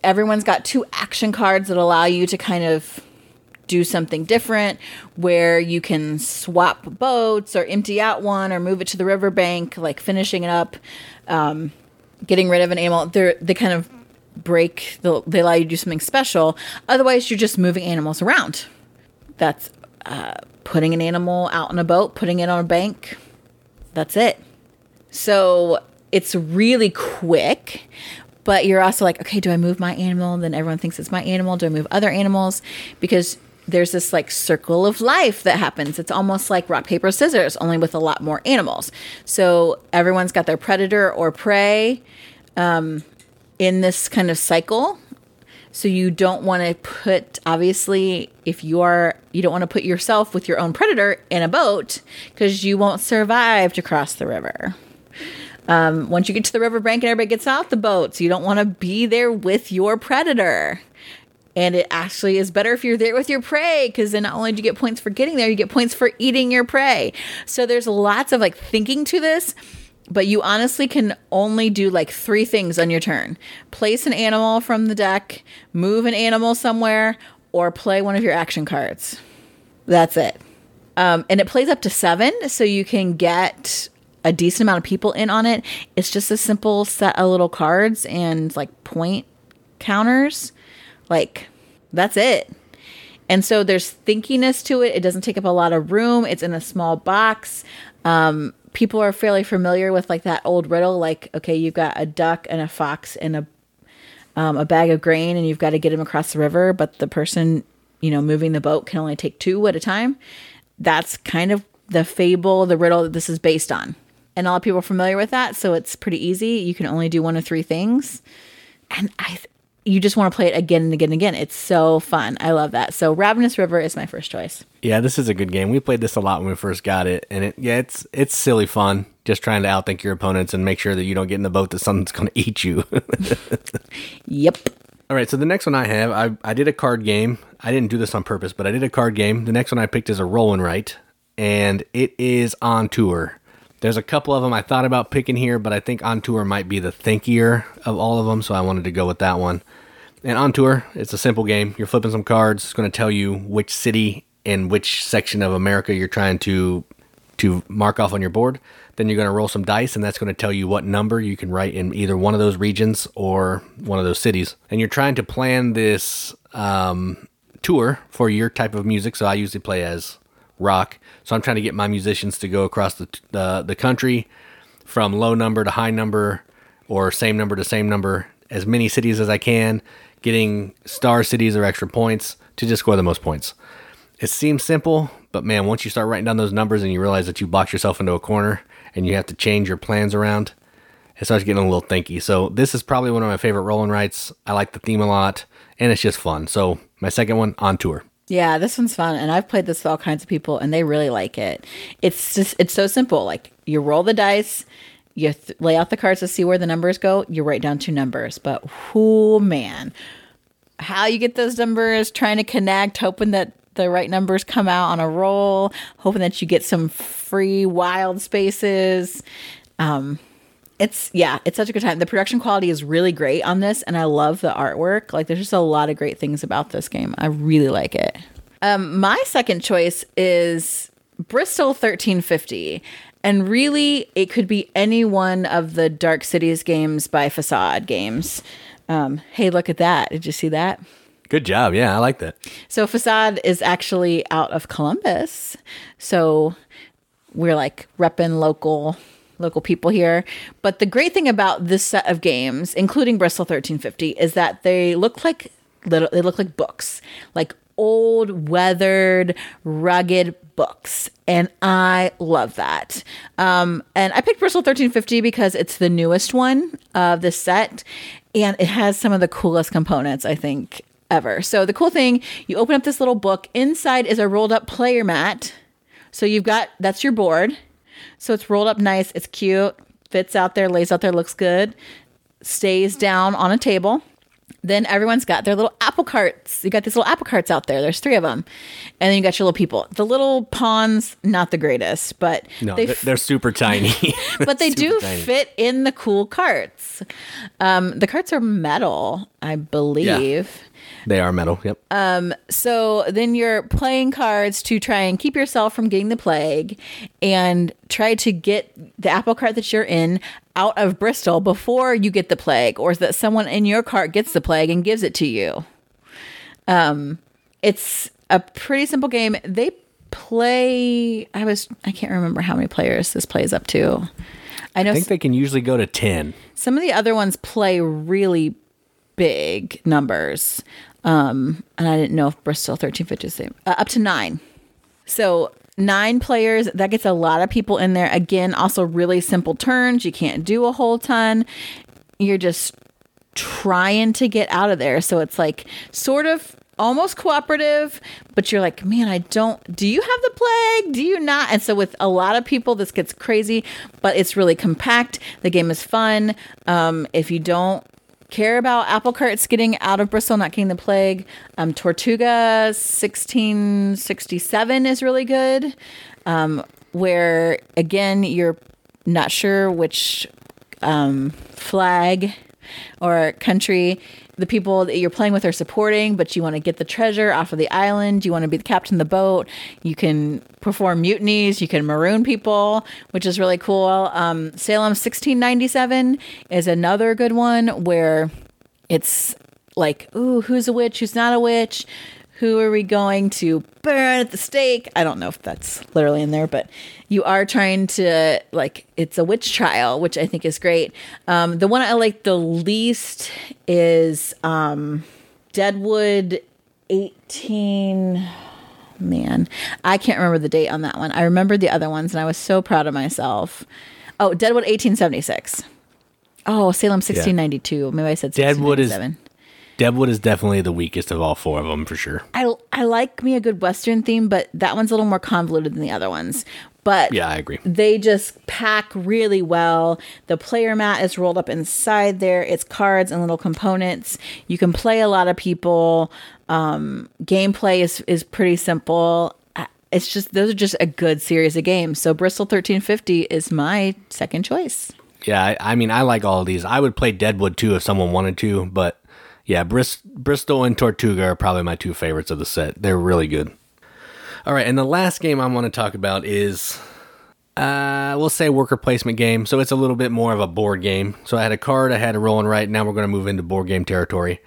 everyone's got two action cards that allow you to kind of do something different where you can swap boats or empty out one or move it to the riverbank like finishing it up um, getting rid of an animal they're they kind of break they allow you to do something special otherwise you're just moving animals around that's uh, putting an animal out on a boat, putting it on a bank. That's it. So it's really quick, but you're also like, okay, do I move my animal? Then everyone thinks it's my animal. Do I move other animals? Because there's this like circle of life that happens. It's almost like rock, paper, scissors, only with a lot more animals. So everyone's got their predator or prey um, in this kind of cycle. So you don't want to put, obviously, if you are, you don't want to put yourself with your own predator in a boat because you won't survive to cross the river. Um, once you get to the riverbank and everybody gets off the boats, you don't want to be there with your predator. And it actually is better if you're there with your prey because then not only do you get points for getting there, you get points for eating your prey. So there's lots of like thinking to this, but you honestly can only do like three things on your turn place an animal from the deck, move an animal somewhere, or play one of your action cards. That's it. Um, and it plays up to seven, so you can get a decent amount of people in on it. It's just a simple set of little cards and like point counters. Like, that's it. And so there's thinkiness to it. It doesn't take up a lot of room. It's in a small box. Um, people are fairly familiar with like that old riddle, like, okay, you've got a duck and a fox and a um, a bag of grain, and you've got to get them across the river, but the person, you know, moving the boat can only take two at a time. That's kind of the fable, the riddle that this is based on. And a lot of people are familiar with that, so it's pretty easy. You can only do one of three things. And I you just want to play it again and again and again. It's so fun. I love that. So Ravenous River is my first choice. Yeah, this is a good game. We played this a lot when we first got it, and it yeah, it's it's silly fun. Just trying to outthink your opponents and make sure that you don't get in the boat that something's going to eat you. yep. All right, so the next one I have, I, I did a card game. I didn't do this on purpose, but I did a card game. The next one I picked is a roll and write, and it is on tour. There's a couple of them I thought about picking here, but I think On Tour might be the thinkier of all of them, so I wanted to go with that one. And On Tour, it's a simple game. You're flipping some cards. It's going to tell you which city and which section of America you're trying to to mark off on your board. Then you're going to roll some dice, and that's going to tell you what number you can write in either one of those regions or one of those cities. And you're trying to plan this um, tour for your type of music. So I usually play as rock. So I'm trying to get my musicians to go across the the, the country from low number to high number or same number to same number, as many cities as I can, getting star cities or extra points to just score the most points. It seems simple, but man, once you start writing down those numbers and you realize that you box yourself into a corner and you have to change your plans around, it starts getting a little thinky. So this is probably one of my favorite rolling writes. I like the theme a lot, and it's just fun. So my second one on tour. Yeah, this one's fun, and I've played this with all kinds of people, and they really like it. It's just it's so simple. Like you roll the dice, you th- lay out the cards to see where the numbers go. You write down two numbers, but who man, how you get those numbers? Trying to connect, hoping that the right numbers come out on a roll, hoping that you get some free wild spaces. Um, it's yeah, it's such a good time. The production quality is really great on this, and I love the artwork. Like, there's just a lot of great things about this game. I really like it. Um, my second choice is Bristol 1350. And really, it could be any one of the Dark Cities games by Facade Games. Um, hey, look at that. Did you see that? Good job. Yeah, I like that. So, Facade is actually out of Columbus. So, we're like repping local local people here. But the great thing about this set of games, including Bristol 1350, is that they look like little they look like books. Like old, weathered, rugged books. And I love that. Um, and I picked Bristol 1350 because it's the newest one of the set. And it has some of the coolest components, I think, ever. So the cool thing, you open up this little book. Inside is a rolled up player mat. So you've got that's your board. So it's rolled up nice. It's cute. Fits out there, lays out there, looks good. Stays down on a table. Then everyone's got their little apple carts. You got these little apple carts out there. There's three of them, and then you got your little people. The little pawns, not the greatest, but no, they are super tiny. but they do tiny. fit in the cool carts. Um, the carts are metal, I believe. Yeah. They are metal. Yep. Um, so then you're playing cards to try and keep yourself from getting the plague and try to get the apple cart that you're in out of Bristol before you get the plague, or that someone in your cart gets the plague and gives it to you. Um, it's a pretty simple game. They play. I was. I can't remember how many players this plays up to. I know I think they can usually go to 10. some of the other ones play really big numbers. Um, and I didn't know if Bristol 1350 is the same. Uh, up to nine. So nine players, that gets a lot of people in there. Again, also really simple turns. You can't do a whole ton. You're just trying to get out of there. So it's like sort of almost cooperative, but you're like, man, I don't. Do you have the plague? Do you not? And so with a lot of people, this gets crazy, but it's really compact. The game is fun. Um, if you don't care about apple carts getting out of Bristol, not getting the plague, um, Tortuga 1667 is really good. Um, where again, you're not sure which um, flag or country the people that you're playing with are supporting, but you want to get the treasure off of the island. You want to be the captain of the boat. You can perform mutinies. You can maroon people, which is really cool. Um, Salem 1697 is another good one where it's like, ooh, who's a witch? Who's not a witch? Who are we going to burn at the stake? I don't know if that's literally in there, but you are trying to like it's a witch trial, which I think is great. Um, the one I like the least is um, Deadwood 18 man i can't remember the date on that one i remember the other ones and i was so proud of myself oh deadwood 1876 oh salem 1692 maybe i said Deadwood is- 1697. Deadwood is definitely the weakest of all four of them for sure. I, I like me a good western theme but that one's a little more convoluted than the other ones but Yeah, I agree. they just pack really well. The player mat is rolled up inside there. It's cards and little components. You can play a lot of people. Um, gameplay is is pretty simple. It's just those are just a good series of games. So Bristol 1350 is my second choice. Yeah, I, I mean, I like all of these. I would play Deadwood too if someone wanted to, but yeah, Bris- Bristol and Tortuga are probably my two favorites of the set. They're really good. All right, and the last game I want to talk about is, uh, we'll say worker placement game. So it's a little bit more of a board game. So I had a card, I had a roll and write. Now we're going to move into board game territory,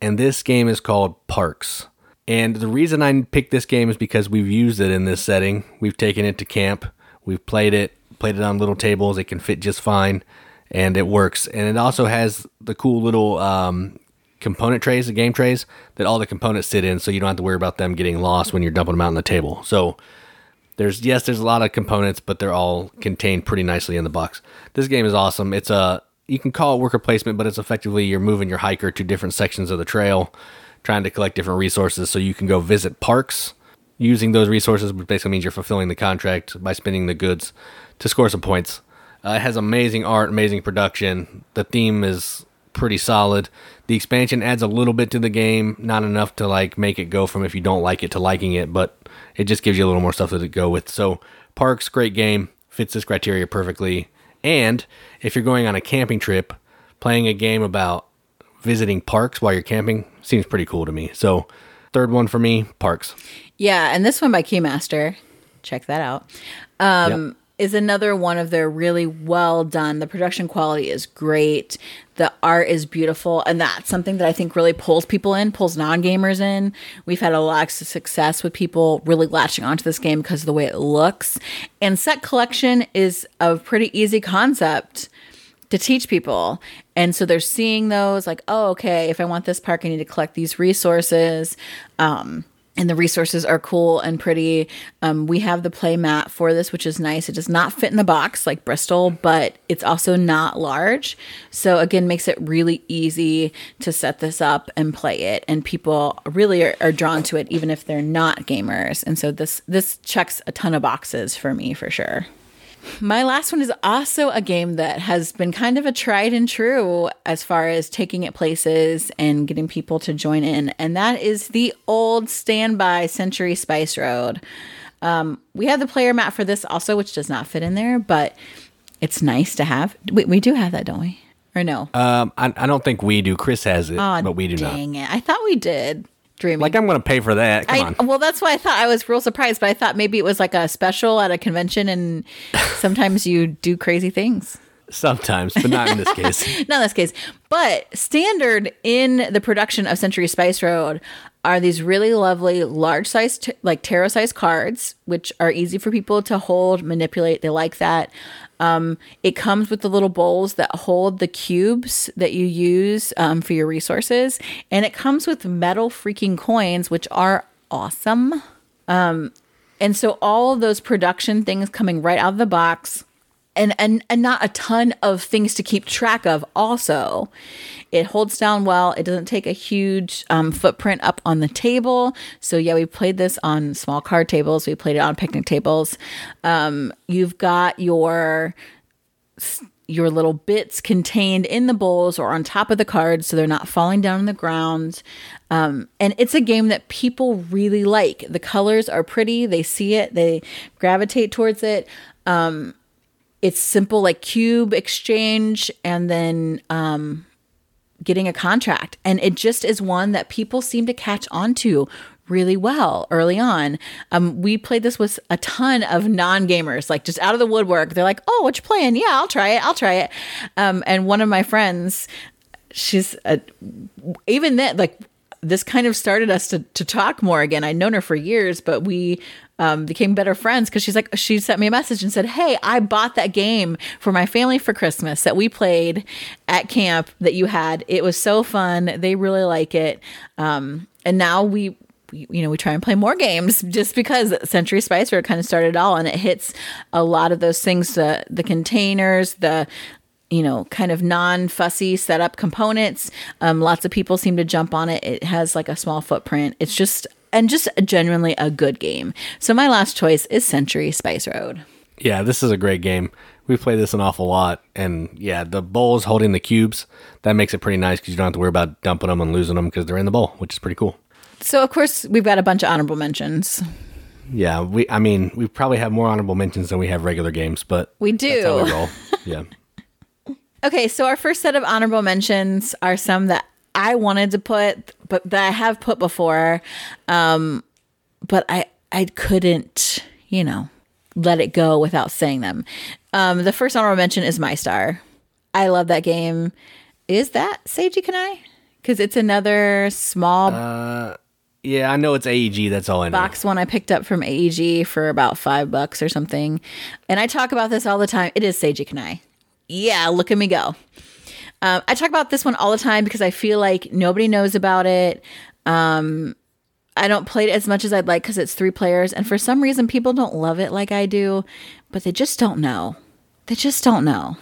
and this game is called Parks. And the reason I picked this game is because we've used it in this setting. We've taken it to camp. We've played it, played it on little tables. It can fit just fine, and it works. And it also has the cool little um, component trays, the game trays, that all the components sit in, so you don't have to worry about them getting lost when you're dumping them out on the table. So there's yes, there's a lot of components, but they're all contained pretty nicely in the box. This game is awesome. It's a you can call it worker placement, but it's effectively you're moving your hiker to different sections of the trail, trying to collect different resources so you can go visit parks using those resources, which basically means you're fulfilling the contract by spending the goods to score some points. Uh, it has amazing art, amazing production. The theme is pretty solid. The expansion adds a little bit to the game, not enough to like make it go from if you don't like it to liking it, but it just gives you a little more stuff to go with. So, Parks, great game, fits this criteria perfectly. And if you're going on a camping trip, playing a game about visiting parks while you're camping seems pretty cool to me. So, third one for me, Parks. Yeah, and this one by Keymaster, check that out. Um, Is another one of their really well done. The production quality is great. The art is beautiful, and that's something that I think really pulls people in, pulls non gamers in. We've had a lot of success with people really latching onto this game because of the way it looks. And set collection is a pretty easy concept to teach people. And so they're seeing those like, oh, okay, if I want this park, I need to collect these resources. Um, and the resources are cool and pretty. Um, we have the play mat for this, which is nice. It does not fit in the box like Bristol, but it's also not large. So again, makes it really easy to set this up and play it. And people really are, are drawn to it, even if they're not gamers. And so this this checks a ton of boxes for me for sure. My last one is also a game that has been kind of a tried and true as far as taking it places and getting people to join in, and that is the old standby Century Spice Road. Um, we have the player mat for this also, which does not fit in there, but it's nice to have. We, we do have that, don't we? Or no? Um, I, I don't think we do. Chris has it, Aw, but we do not. dang it. I thought we did. Dreaming. Like, I'm going to pay for that. Come I, on. well, that's why I thought I was real surprised, but I thought maybe it was like a special at a convention, and sometimes you do crazy things. Sometimes, but not in this case. Not in this case, but standard in the production of Century Spice Road are these really lovely large size t- like tarot size cards which are easy for people to hold manipulate they like that um, it comes with the little bowls that hold the cubes that you use um, for your resources. And it comes with metal freaking coins which are awesome. Um, and so all of those production things coming right out of the box and and and not a ton of things to keep track of. Also it holds down well. It doesn't take a huge um, footprint up on the table. So yeah we played this on small card tables. We played it on picnic tables. Um, you've got your your little bits contained in the bowls or on top of the cards so they're not falling down on the ground. Um, and it's a game that people really like. The colors are pretty. They see it. They gravitate towards it. Um, it's simple like cube exchange and then um, getting a contract. And it just is one that people seem to catch on to really well early on. Um, we played this with a ton of non-gamers like just out of the woodwork. They're like oh what you playing? Yeah i'll try it i'll try it. Um, and one of my friends she's a, even that like this kind of started us to, to talk more again. I'd known her for years but we um, became better friends because she's like she sent me a message and said hey i bought that game for my family for christmas that we played at camp that you had it was so fun they really like it um, and now we you know we try and play more games just because century spice road kind of started it all and it hits a lot of those things the the containers the you know, kind of non fussy setup components. Um, lots of people seem to jump on it. It has like a small footprint. It's just and just genuinely a good game. So my last choice is Century Spice Road. Yeah, this is a great game. We play this an awful lot, and yeah, the bowls holding the cubes that makes it pretty nice because you don't have to worry about dumping them and losing them because they're in the bowl, which is pretty cool. So of course we've got a bunch of honorable mentions. Yeah, we. I mean, we probably have more honorable mentions than we have regular games, but we do. We roll. Yeah. okay, so our first set of honorable mentions are some that I wanted to put, but that I have put before, um, but I I couldn't, you know, let it go without saying them. Um, the first honorable mention is My Star. I love that game. Is that Seiji Kanai? Because it's another small. Uh, yeah, I know it's AEG. That's all I know. Box one I picked up from AEG for about five bucks or something, and I talk about this all the time. It is Seiji Kanai. Yeah, look at me go. Um, I talk about this one all the time because I feel like nobody knows about it. Um, I don't play it as much as I'd like because it's three players, and for some reason, people don't love it like I do, but they just don't know. They just don't know.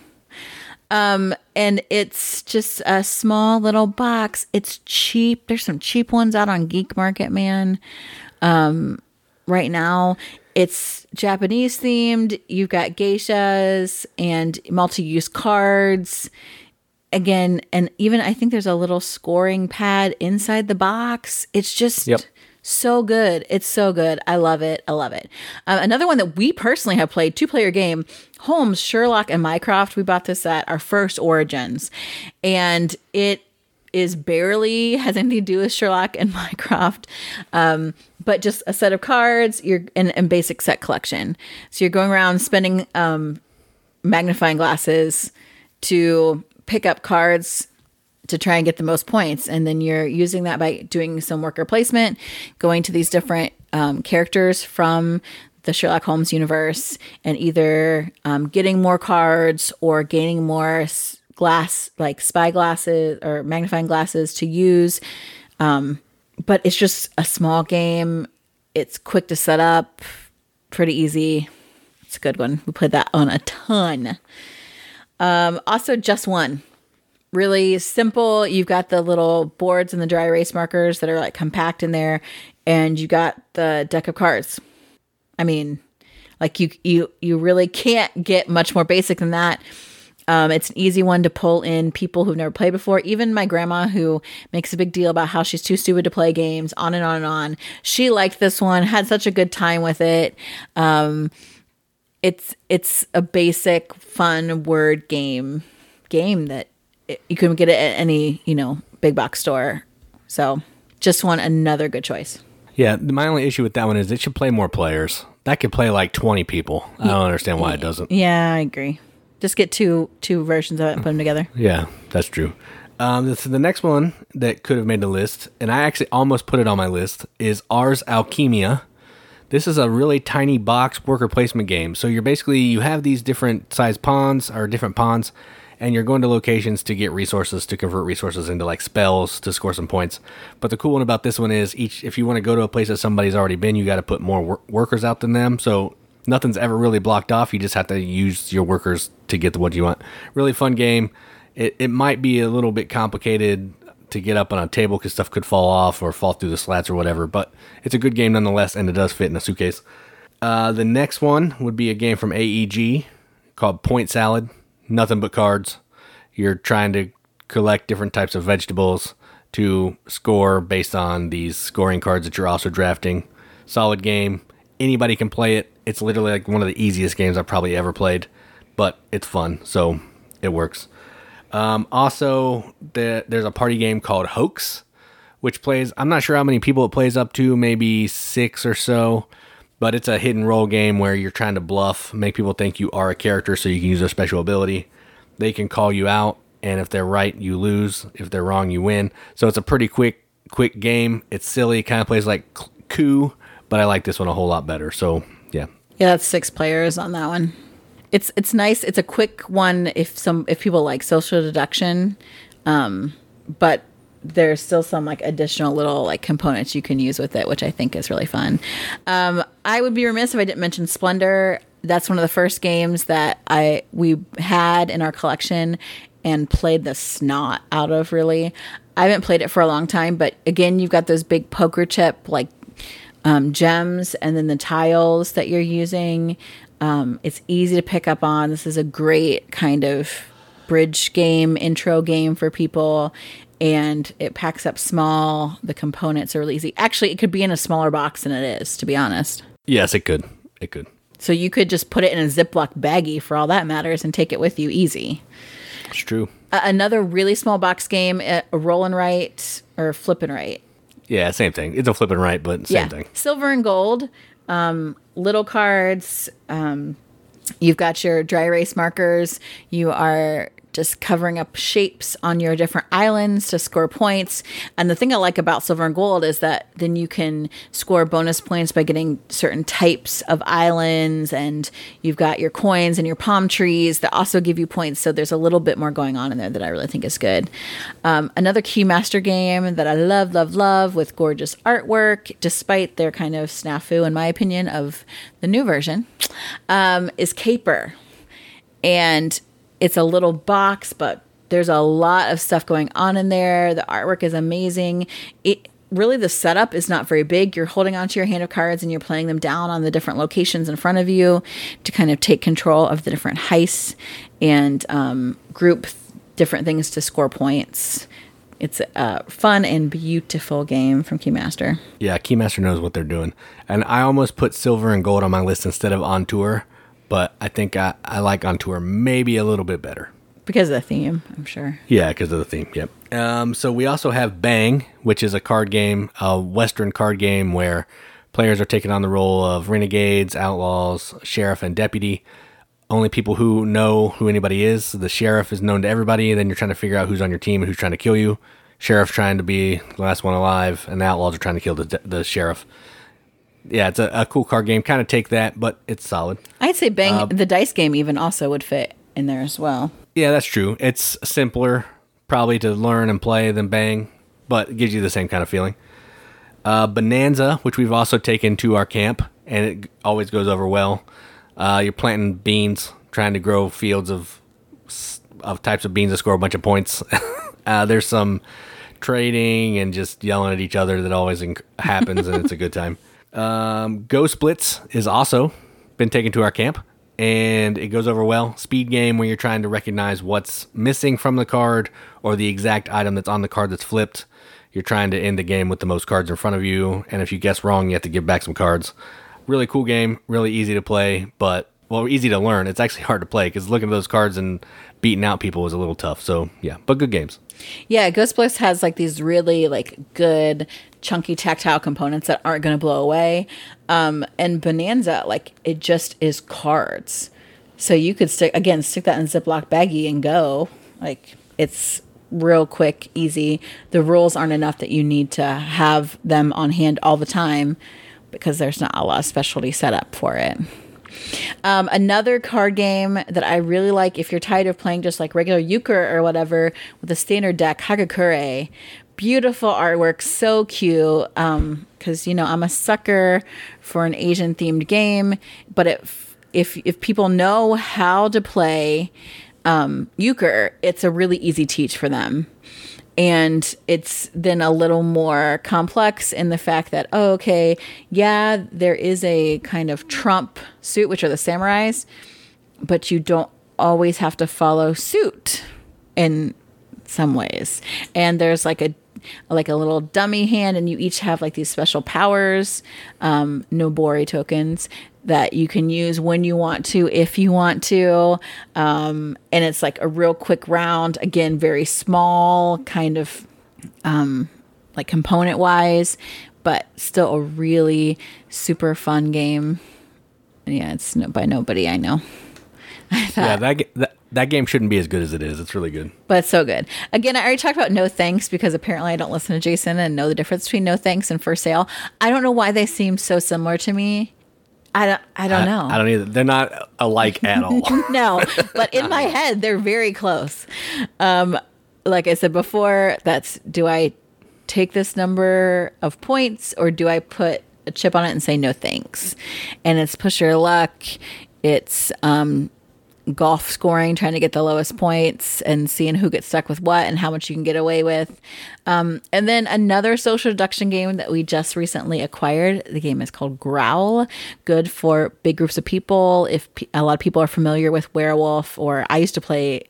Um, and it's just a small little box. It's cheap. There's some cheap ones out on Geek Market, man. Um, right now, it's Japanese themed. You've got geishas and multi use cards again, and even I think there's a little scoring pad inside the box. It's just yep. so good. It's so good. I love it. I love it. Um, another one that we personally have played, two player game, Holmes, Sherlock, and Mycroft. We bought this at our first Origins, and it is barely has anything to do with Sherlock and Mycroft, um, but just a set of cards. You're in, in basic set collection. So you're going around spending um, magnifying glasses to pick up cards to try and get the most points. And then you're using that by doing some worker placement, going to these different um, characters from the Sherlock Holmes universe, and either um, getting more cards or gaining more glass, like spy glasses or magnifying glasses to use. Um, but it's just a small game. It's quick to set up, pretty easy. It's a good one. We played that on a ton. Um, also, just one. Really simple. You've got the little boards and the dry erase markers that are like compact in there, and you got the deck of cards. I mean, like you you you really can't get much more basic than that. Um, it's an easy one to pull in people who've never played before. Even my grandma, who makes a big deal about how she's too stupid to play games, on and on and on. She liked this one, had such a good time with it. Um, it's it's a basic fun word game game that you can get it at any you know big box store. So just want another good choice. Yeah my only issue with that one is it should play more players. That could play like 20 people. I don't understand why it doesn't. Yeah i agree. Just get two two versions of it and put them together. Yeah that's true. Um, so the next one that could have made the list, and I actually almost put it on my list, is Ars Alchemia. This is a really tiny box worker placement game. So you're basically you have these different size pawns or different pawns, and you're going to locations to get resources to convert resources into like spells to score some points. But the cool one about this one is each if you want to go to a place that somebody's already been, you got to put more wor- workers out than them. So nothing's ever really blocked off. You just have to use your workers to get the what you want. Really fun game. It, it might be a little bit complicated to get up on a table because stuff could fall off or fall through the slats or whatever, but it's a good game nonetheless, and it does fit in a suitcase. Uh, the next one would be a game from AEG called Point Salad. Nothing but cards. You're trying to collect different types of vegetables to score based on these scoring cards that you're also drafting. Solid game. Anybody can play it. It's literally like one of the easiest games I've probably ever played, but it's fun, so it works. Um, also, the, there's a party game called Hoax, which plays. I'm not sure how many people it plays up to, maybe six or so. But it's a hidden role game where you're trying to bluff, make people think you are a character, so you can use their special ability. They can call you out, and if they're right, you lose. If they're wrong, you win. So it's a pretty quick, quick game. It's silly, kind of plays like Coup, but I like this one a whole lot better. So yeah, Yeah, that's six players on that one. It's it's nice. It's a quick one if some if people like social deduction, um, but there's still some like additional little like components you can use with it, which I think is really fun. Um, I would be remiss if I didn't mention Splendor. That's one of the first games that I we had in our collection and played the snot out of. Really, I haven't played it for a long time, but again, you've got those big poker chip like um, gems and then the tiles that you're using. Um, it's easy to pick up on. This is a great kind of bridge game, intro game for people. And it packs up small. The components are really easy. Actually, it could be in a smaller box than it is, to be honest. yes, it could, it could. So you could just put it in a Ziploc baggie for all that matters and take it with you easy. It's true. Uh, another really small box game, a roll and write or flip and write. Yeah, same thing. It's a flipping right, but same thing. Silver and gold, um, little cards. Um, you've got your dry erase markers. You are just covering up shapes on your different islands to score points. And the thing I like about silver and gold is that then you can score bonus points by getting certain types of islands, and you've got your coins and your palm trees that also give you points. So there's a little bit more going on in there that I really think is good. Um, another Keymaster game that I love, love, love with gorgeous artwork, despite their kind of snafu, in my opinion, of the new version, um, is Caper. And it's a little box, but there's a lot of stuff going on in there. The artwork is amazing. It really the setup is not very big. You're holding onto your hand of cards and you're playing them down on the different locations in front of you to kind of take control of the different heists and um, group different things to score points. It's a fun and beautiful game from Keymaster. Yeah, Keymaster knows what they're doing. And I almost put silver and gold on my list instead of on tour, but I think I, I like on tour maybe a little bit better. Because of the theme, I'm sure. Yeah, because of the theme. Yep. Um, so we also have Bang, which is a card game, a Western card game where players are taking on the role of renegades, outlaws, sheriff, and deputy. Only people who know who anybody is. The sheriff is known to everybody. Then you're trying to figure out who's on your team and who's trying to kill you. Sheriff trying to be the last one alive, and the outlaws are trying to kill the, the sheriff. Yeah, it's a, a cool card game. Kind of take that, but it's solid. I'd say Bang, the dice game even also would fit in there as well. Yeah, that's true. It's simpler probably to learn and play than Bang, but it gives you the same kind of feeling. Uh, Bohnanza, which we've also taken to our camp, and it always goes over well. Uh, you're planting beans, trying to grow fields of of types of beans to score a bunch of points. uh, there's some trading and just yelling at each other that always inc- happens, and it's a good time. Um, Ghost Blitz is also been taken to our camp, and it goes over well. Speed game where you're trying to recognize what's missing from the card or the exact item that's on the card that's flipped. You're trying to end the game with the most cards in front of you, and if you guess wrong, you have to give back some cards. Really cool game, really easy to play, but well, easy to learn. It's actually hard to play because looking at those cards and beating out people is a little tough. So yeah, but good games. Yeah, Ghost Blitz has like these really like good chunky tactile components that aren't going to blow away. Um, and Bohnanza, like it just is cards. So you could stick again, stick that in Ziploc baggie and go. Like it's real quick, easy. The rules aren't enough that you need to have them on hand all the time because there's not a lot of specialty set up for it. Um, another card game that I really like if you're tired of playing just like regular euchre or whatever with a standard deck, Hagakure. Beautiful artwork, so cute. Um, because you know I'm a sucker for an Asian themed game, but if if if people know how to play um, euchre, it's a really easy teach for them and it's then a little more complex in the fact that oh, okay yeah there is a kind of trump suit which are the samurais but you don't always have to follow suit in some ways. And there's like a like a little dummy hand and you each have like these special powers um nobori tokens that you can use when you want to, if you want to. Um, and it's like a real quick round. Again, very small, kind of um, like component wise, but still a really super fun game. Yeah, it's no, by nobody I know. I thought, yeah, that, that that game shouldn't be as good as it is. It's really good. But it's so good. Again, I already talked about no thanks because apparently I don't listen to Jason and know the difference between no thanks and for sale. I don't know why they seem so similar to me. I don't. I don't know. I don't either. They're not alike at all. no, but in my head, they're very close. Um, like I said before, that's do I take this number of points or do I put a chip on it and say no thanks? And it's push your luck. It's um, golf scoring, trying to get the lowest points and seeing who gets stuck with what and how much you can get away with. Um, and then another social deduction game that we just recently acquired. The game is called Growl, good for big groups of people. If a lot of people are familiar with Werewolf, or I used to play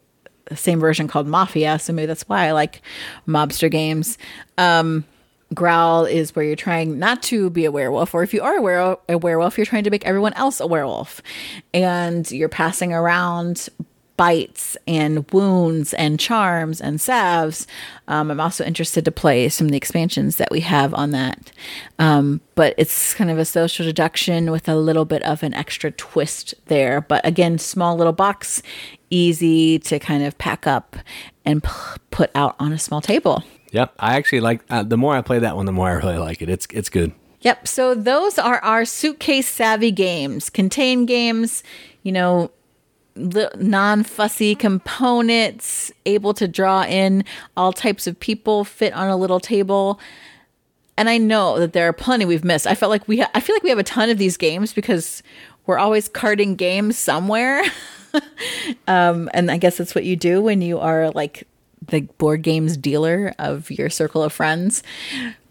the same version called Mafia, so maybe that's why I like mobster games. Um, growl is where you're trying not to be a werewolf, or if you are a, were- a werewolf, you're trying to make everyone else a werewolf. And you're passing around bites and wounds and charms and salves. Um, I'm also interested to play some of the expansions that we have on that. Um, but it's kind of a social deduction with a little bit of an extra twist there. But again, small little box, easy to kind of pack up and p- put out on a small table. Yep, I actually like. Uh, the more I play that one, the more I really like it. It's it's good. Yep. So those are our suitcase savvy games. Contain games, you know, non fussy components, able to draw in all types of people, fit on a little table. And I know that there are plenty we've missed. I felt like we, ha- I feel like we have a ton of these games because we're always carting games somewhere. um, and I guess that's what you do when you are like the board games dealer of your circle of friends.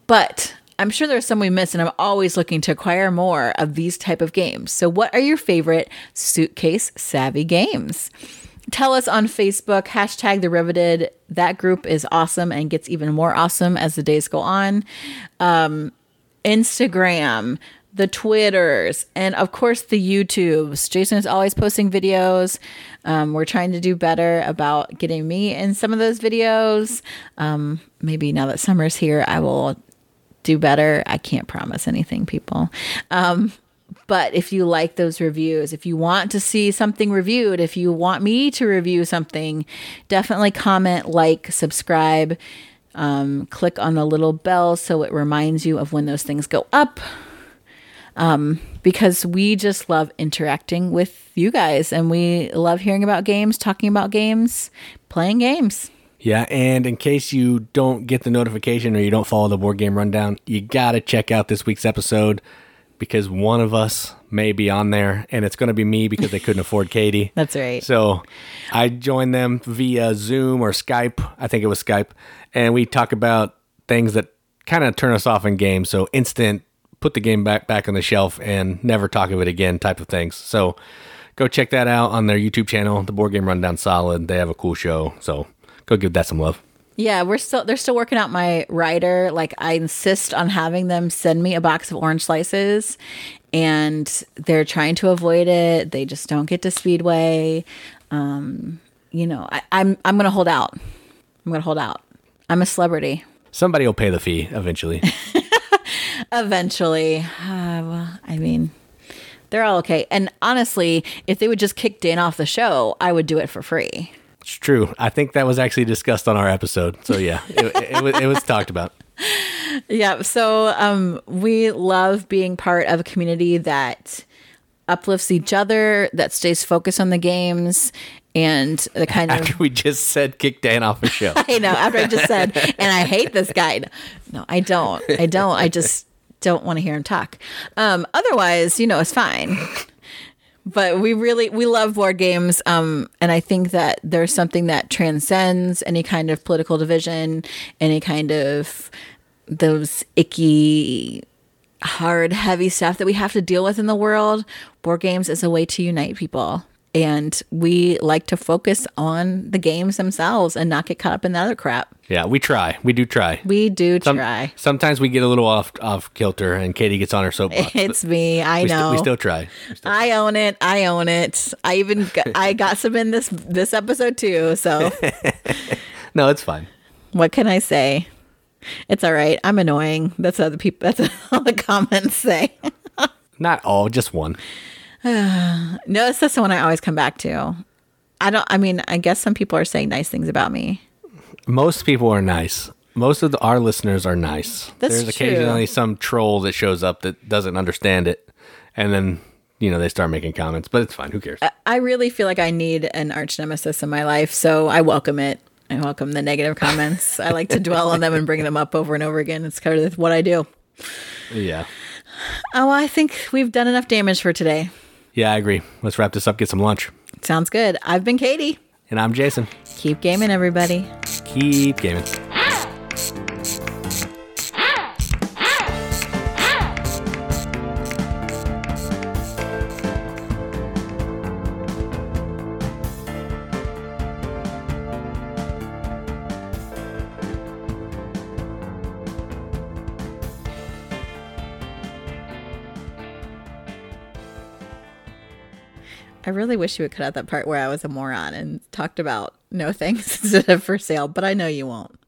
But I'm sure there's some we miss, and I'm always looking to acquire more of these type of games. So, what are your favorite suitcase savvy games? Tell us on Facebook, hashtag the riveted. That group is awesome and gets even more awesome as the days go on. Um, Instagram, the Twitters, and of course the YouTubes. Jason is always posting videos. Um, we're trying to do better about getting me in some of those videos. Um, maybe now that summer's here, I will do better. I can't promise anything, people. Um, but if you like those reviews, if you want to see something reviewed, if you want me to review something, definitely comment, like, subscribe, um, click on the little bell so it reminds you of when those things go up. Um, because we just love interacting with you guys and we love hearing about games, talking about games, playing games. Yeah, and in case you don't get the notification or you don't follow the board game rundown, you got to check out this week's episode because one of us may be on there and it's going to be me because they couldn't afford Katie. That's right. So I joined them via Zoom or Skype. I think it was Skype. And we talk about things that kind of turn us off in games. So instant, put the game back back on the shelf and never talk of it again type of things. So go check that out on their YouTube channel, The Board Game Rundown Solid. They have a cool show. So go give that some love. Yeah, we're still they're still working out my rider. Like I insist on having them send me a box of orange slices and they're trying to avoid it. They just don't get to Speedway. Um, you know, I, I'm I'm gonna hold out. I'm gonna hold out. I'm a celebrity. Somebody will pay the fee eventually. eventually. Uh, well, I mean, they're all okay. And honestly, if they would just kick Dan off the show, I would do it for free. It's true. I think that was actually discussed on our episode. So yeah, it, it, it, was, it was talked about. Yeah. So um, we love being part of a community that uplifts each other, that stays focused on the games, and the kind After of. we just said kick Dan off the show. I know. After I just said, and I hate this guy. No, I don't. I don't. I just don't want to hear him talk. Um, otherwise, you know, it's fine. But we really we love board games, um, and I think that there's something that transcends any kind of political division, any kind of those icky hard, heavy stuff that we have to deal with in the world. Board games is a way to unite people. And we like to focus on the games themselves and not get caught up in the other crap. Yeah, we try. We do try. We do Some- try. Sometimes we get a little off off kilter, and Katie gets on her soapbox. It's me. I we, know. sti- we still try. We still- I own it. I own it. I even got, I got some in this this episode too. So no, it's fine. what can I say? It's all right. I'm annoying. That's how the people. That's all the comments say. Not all, just one. No, it's just the one I always come back to. I don't. I mean, I guess some people are saying nice things about me. Most people are nice. Most of the, our listeners are nice. That's There's true. occasionally some troll that shows up that doesn't understand it, and then you know they start making comments. But it's fine. Who cares? I really feel like I need an arch nemesis in my life, so I welcome it. I welcome the negative comments. I like to dwell on them and bring them up over and over again. It's kind of what I do. yeah, Oh, I think we've done enough damage for today. yeah, I agree. Let's wrap this up. Get some lunch. Sounds good. I've been Katie. And I'm Jason. Keep gaming, everybody. Keep gaming. I really wish you would cut out that part where I was a moron and talked about no thanks instead of for sale, but I know you won't.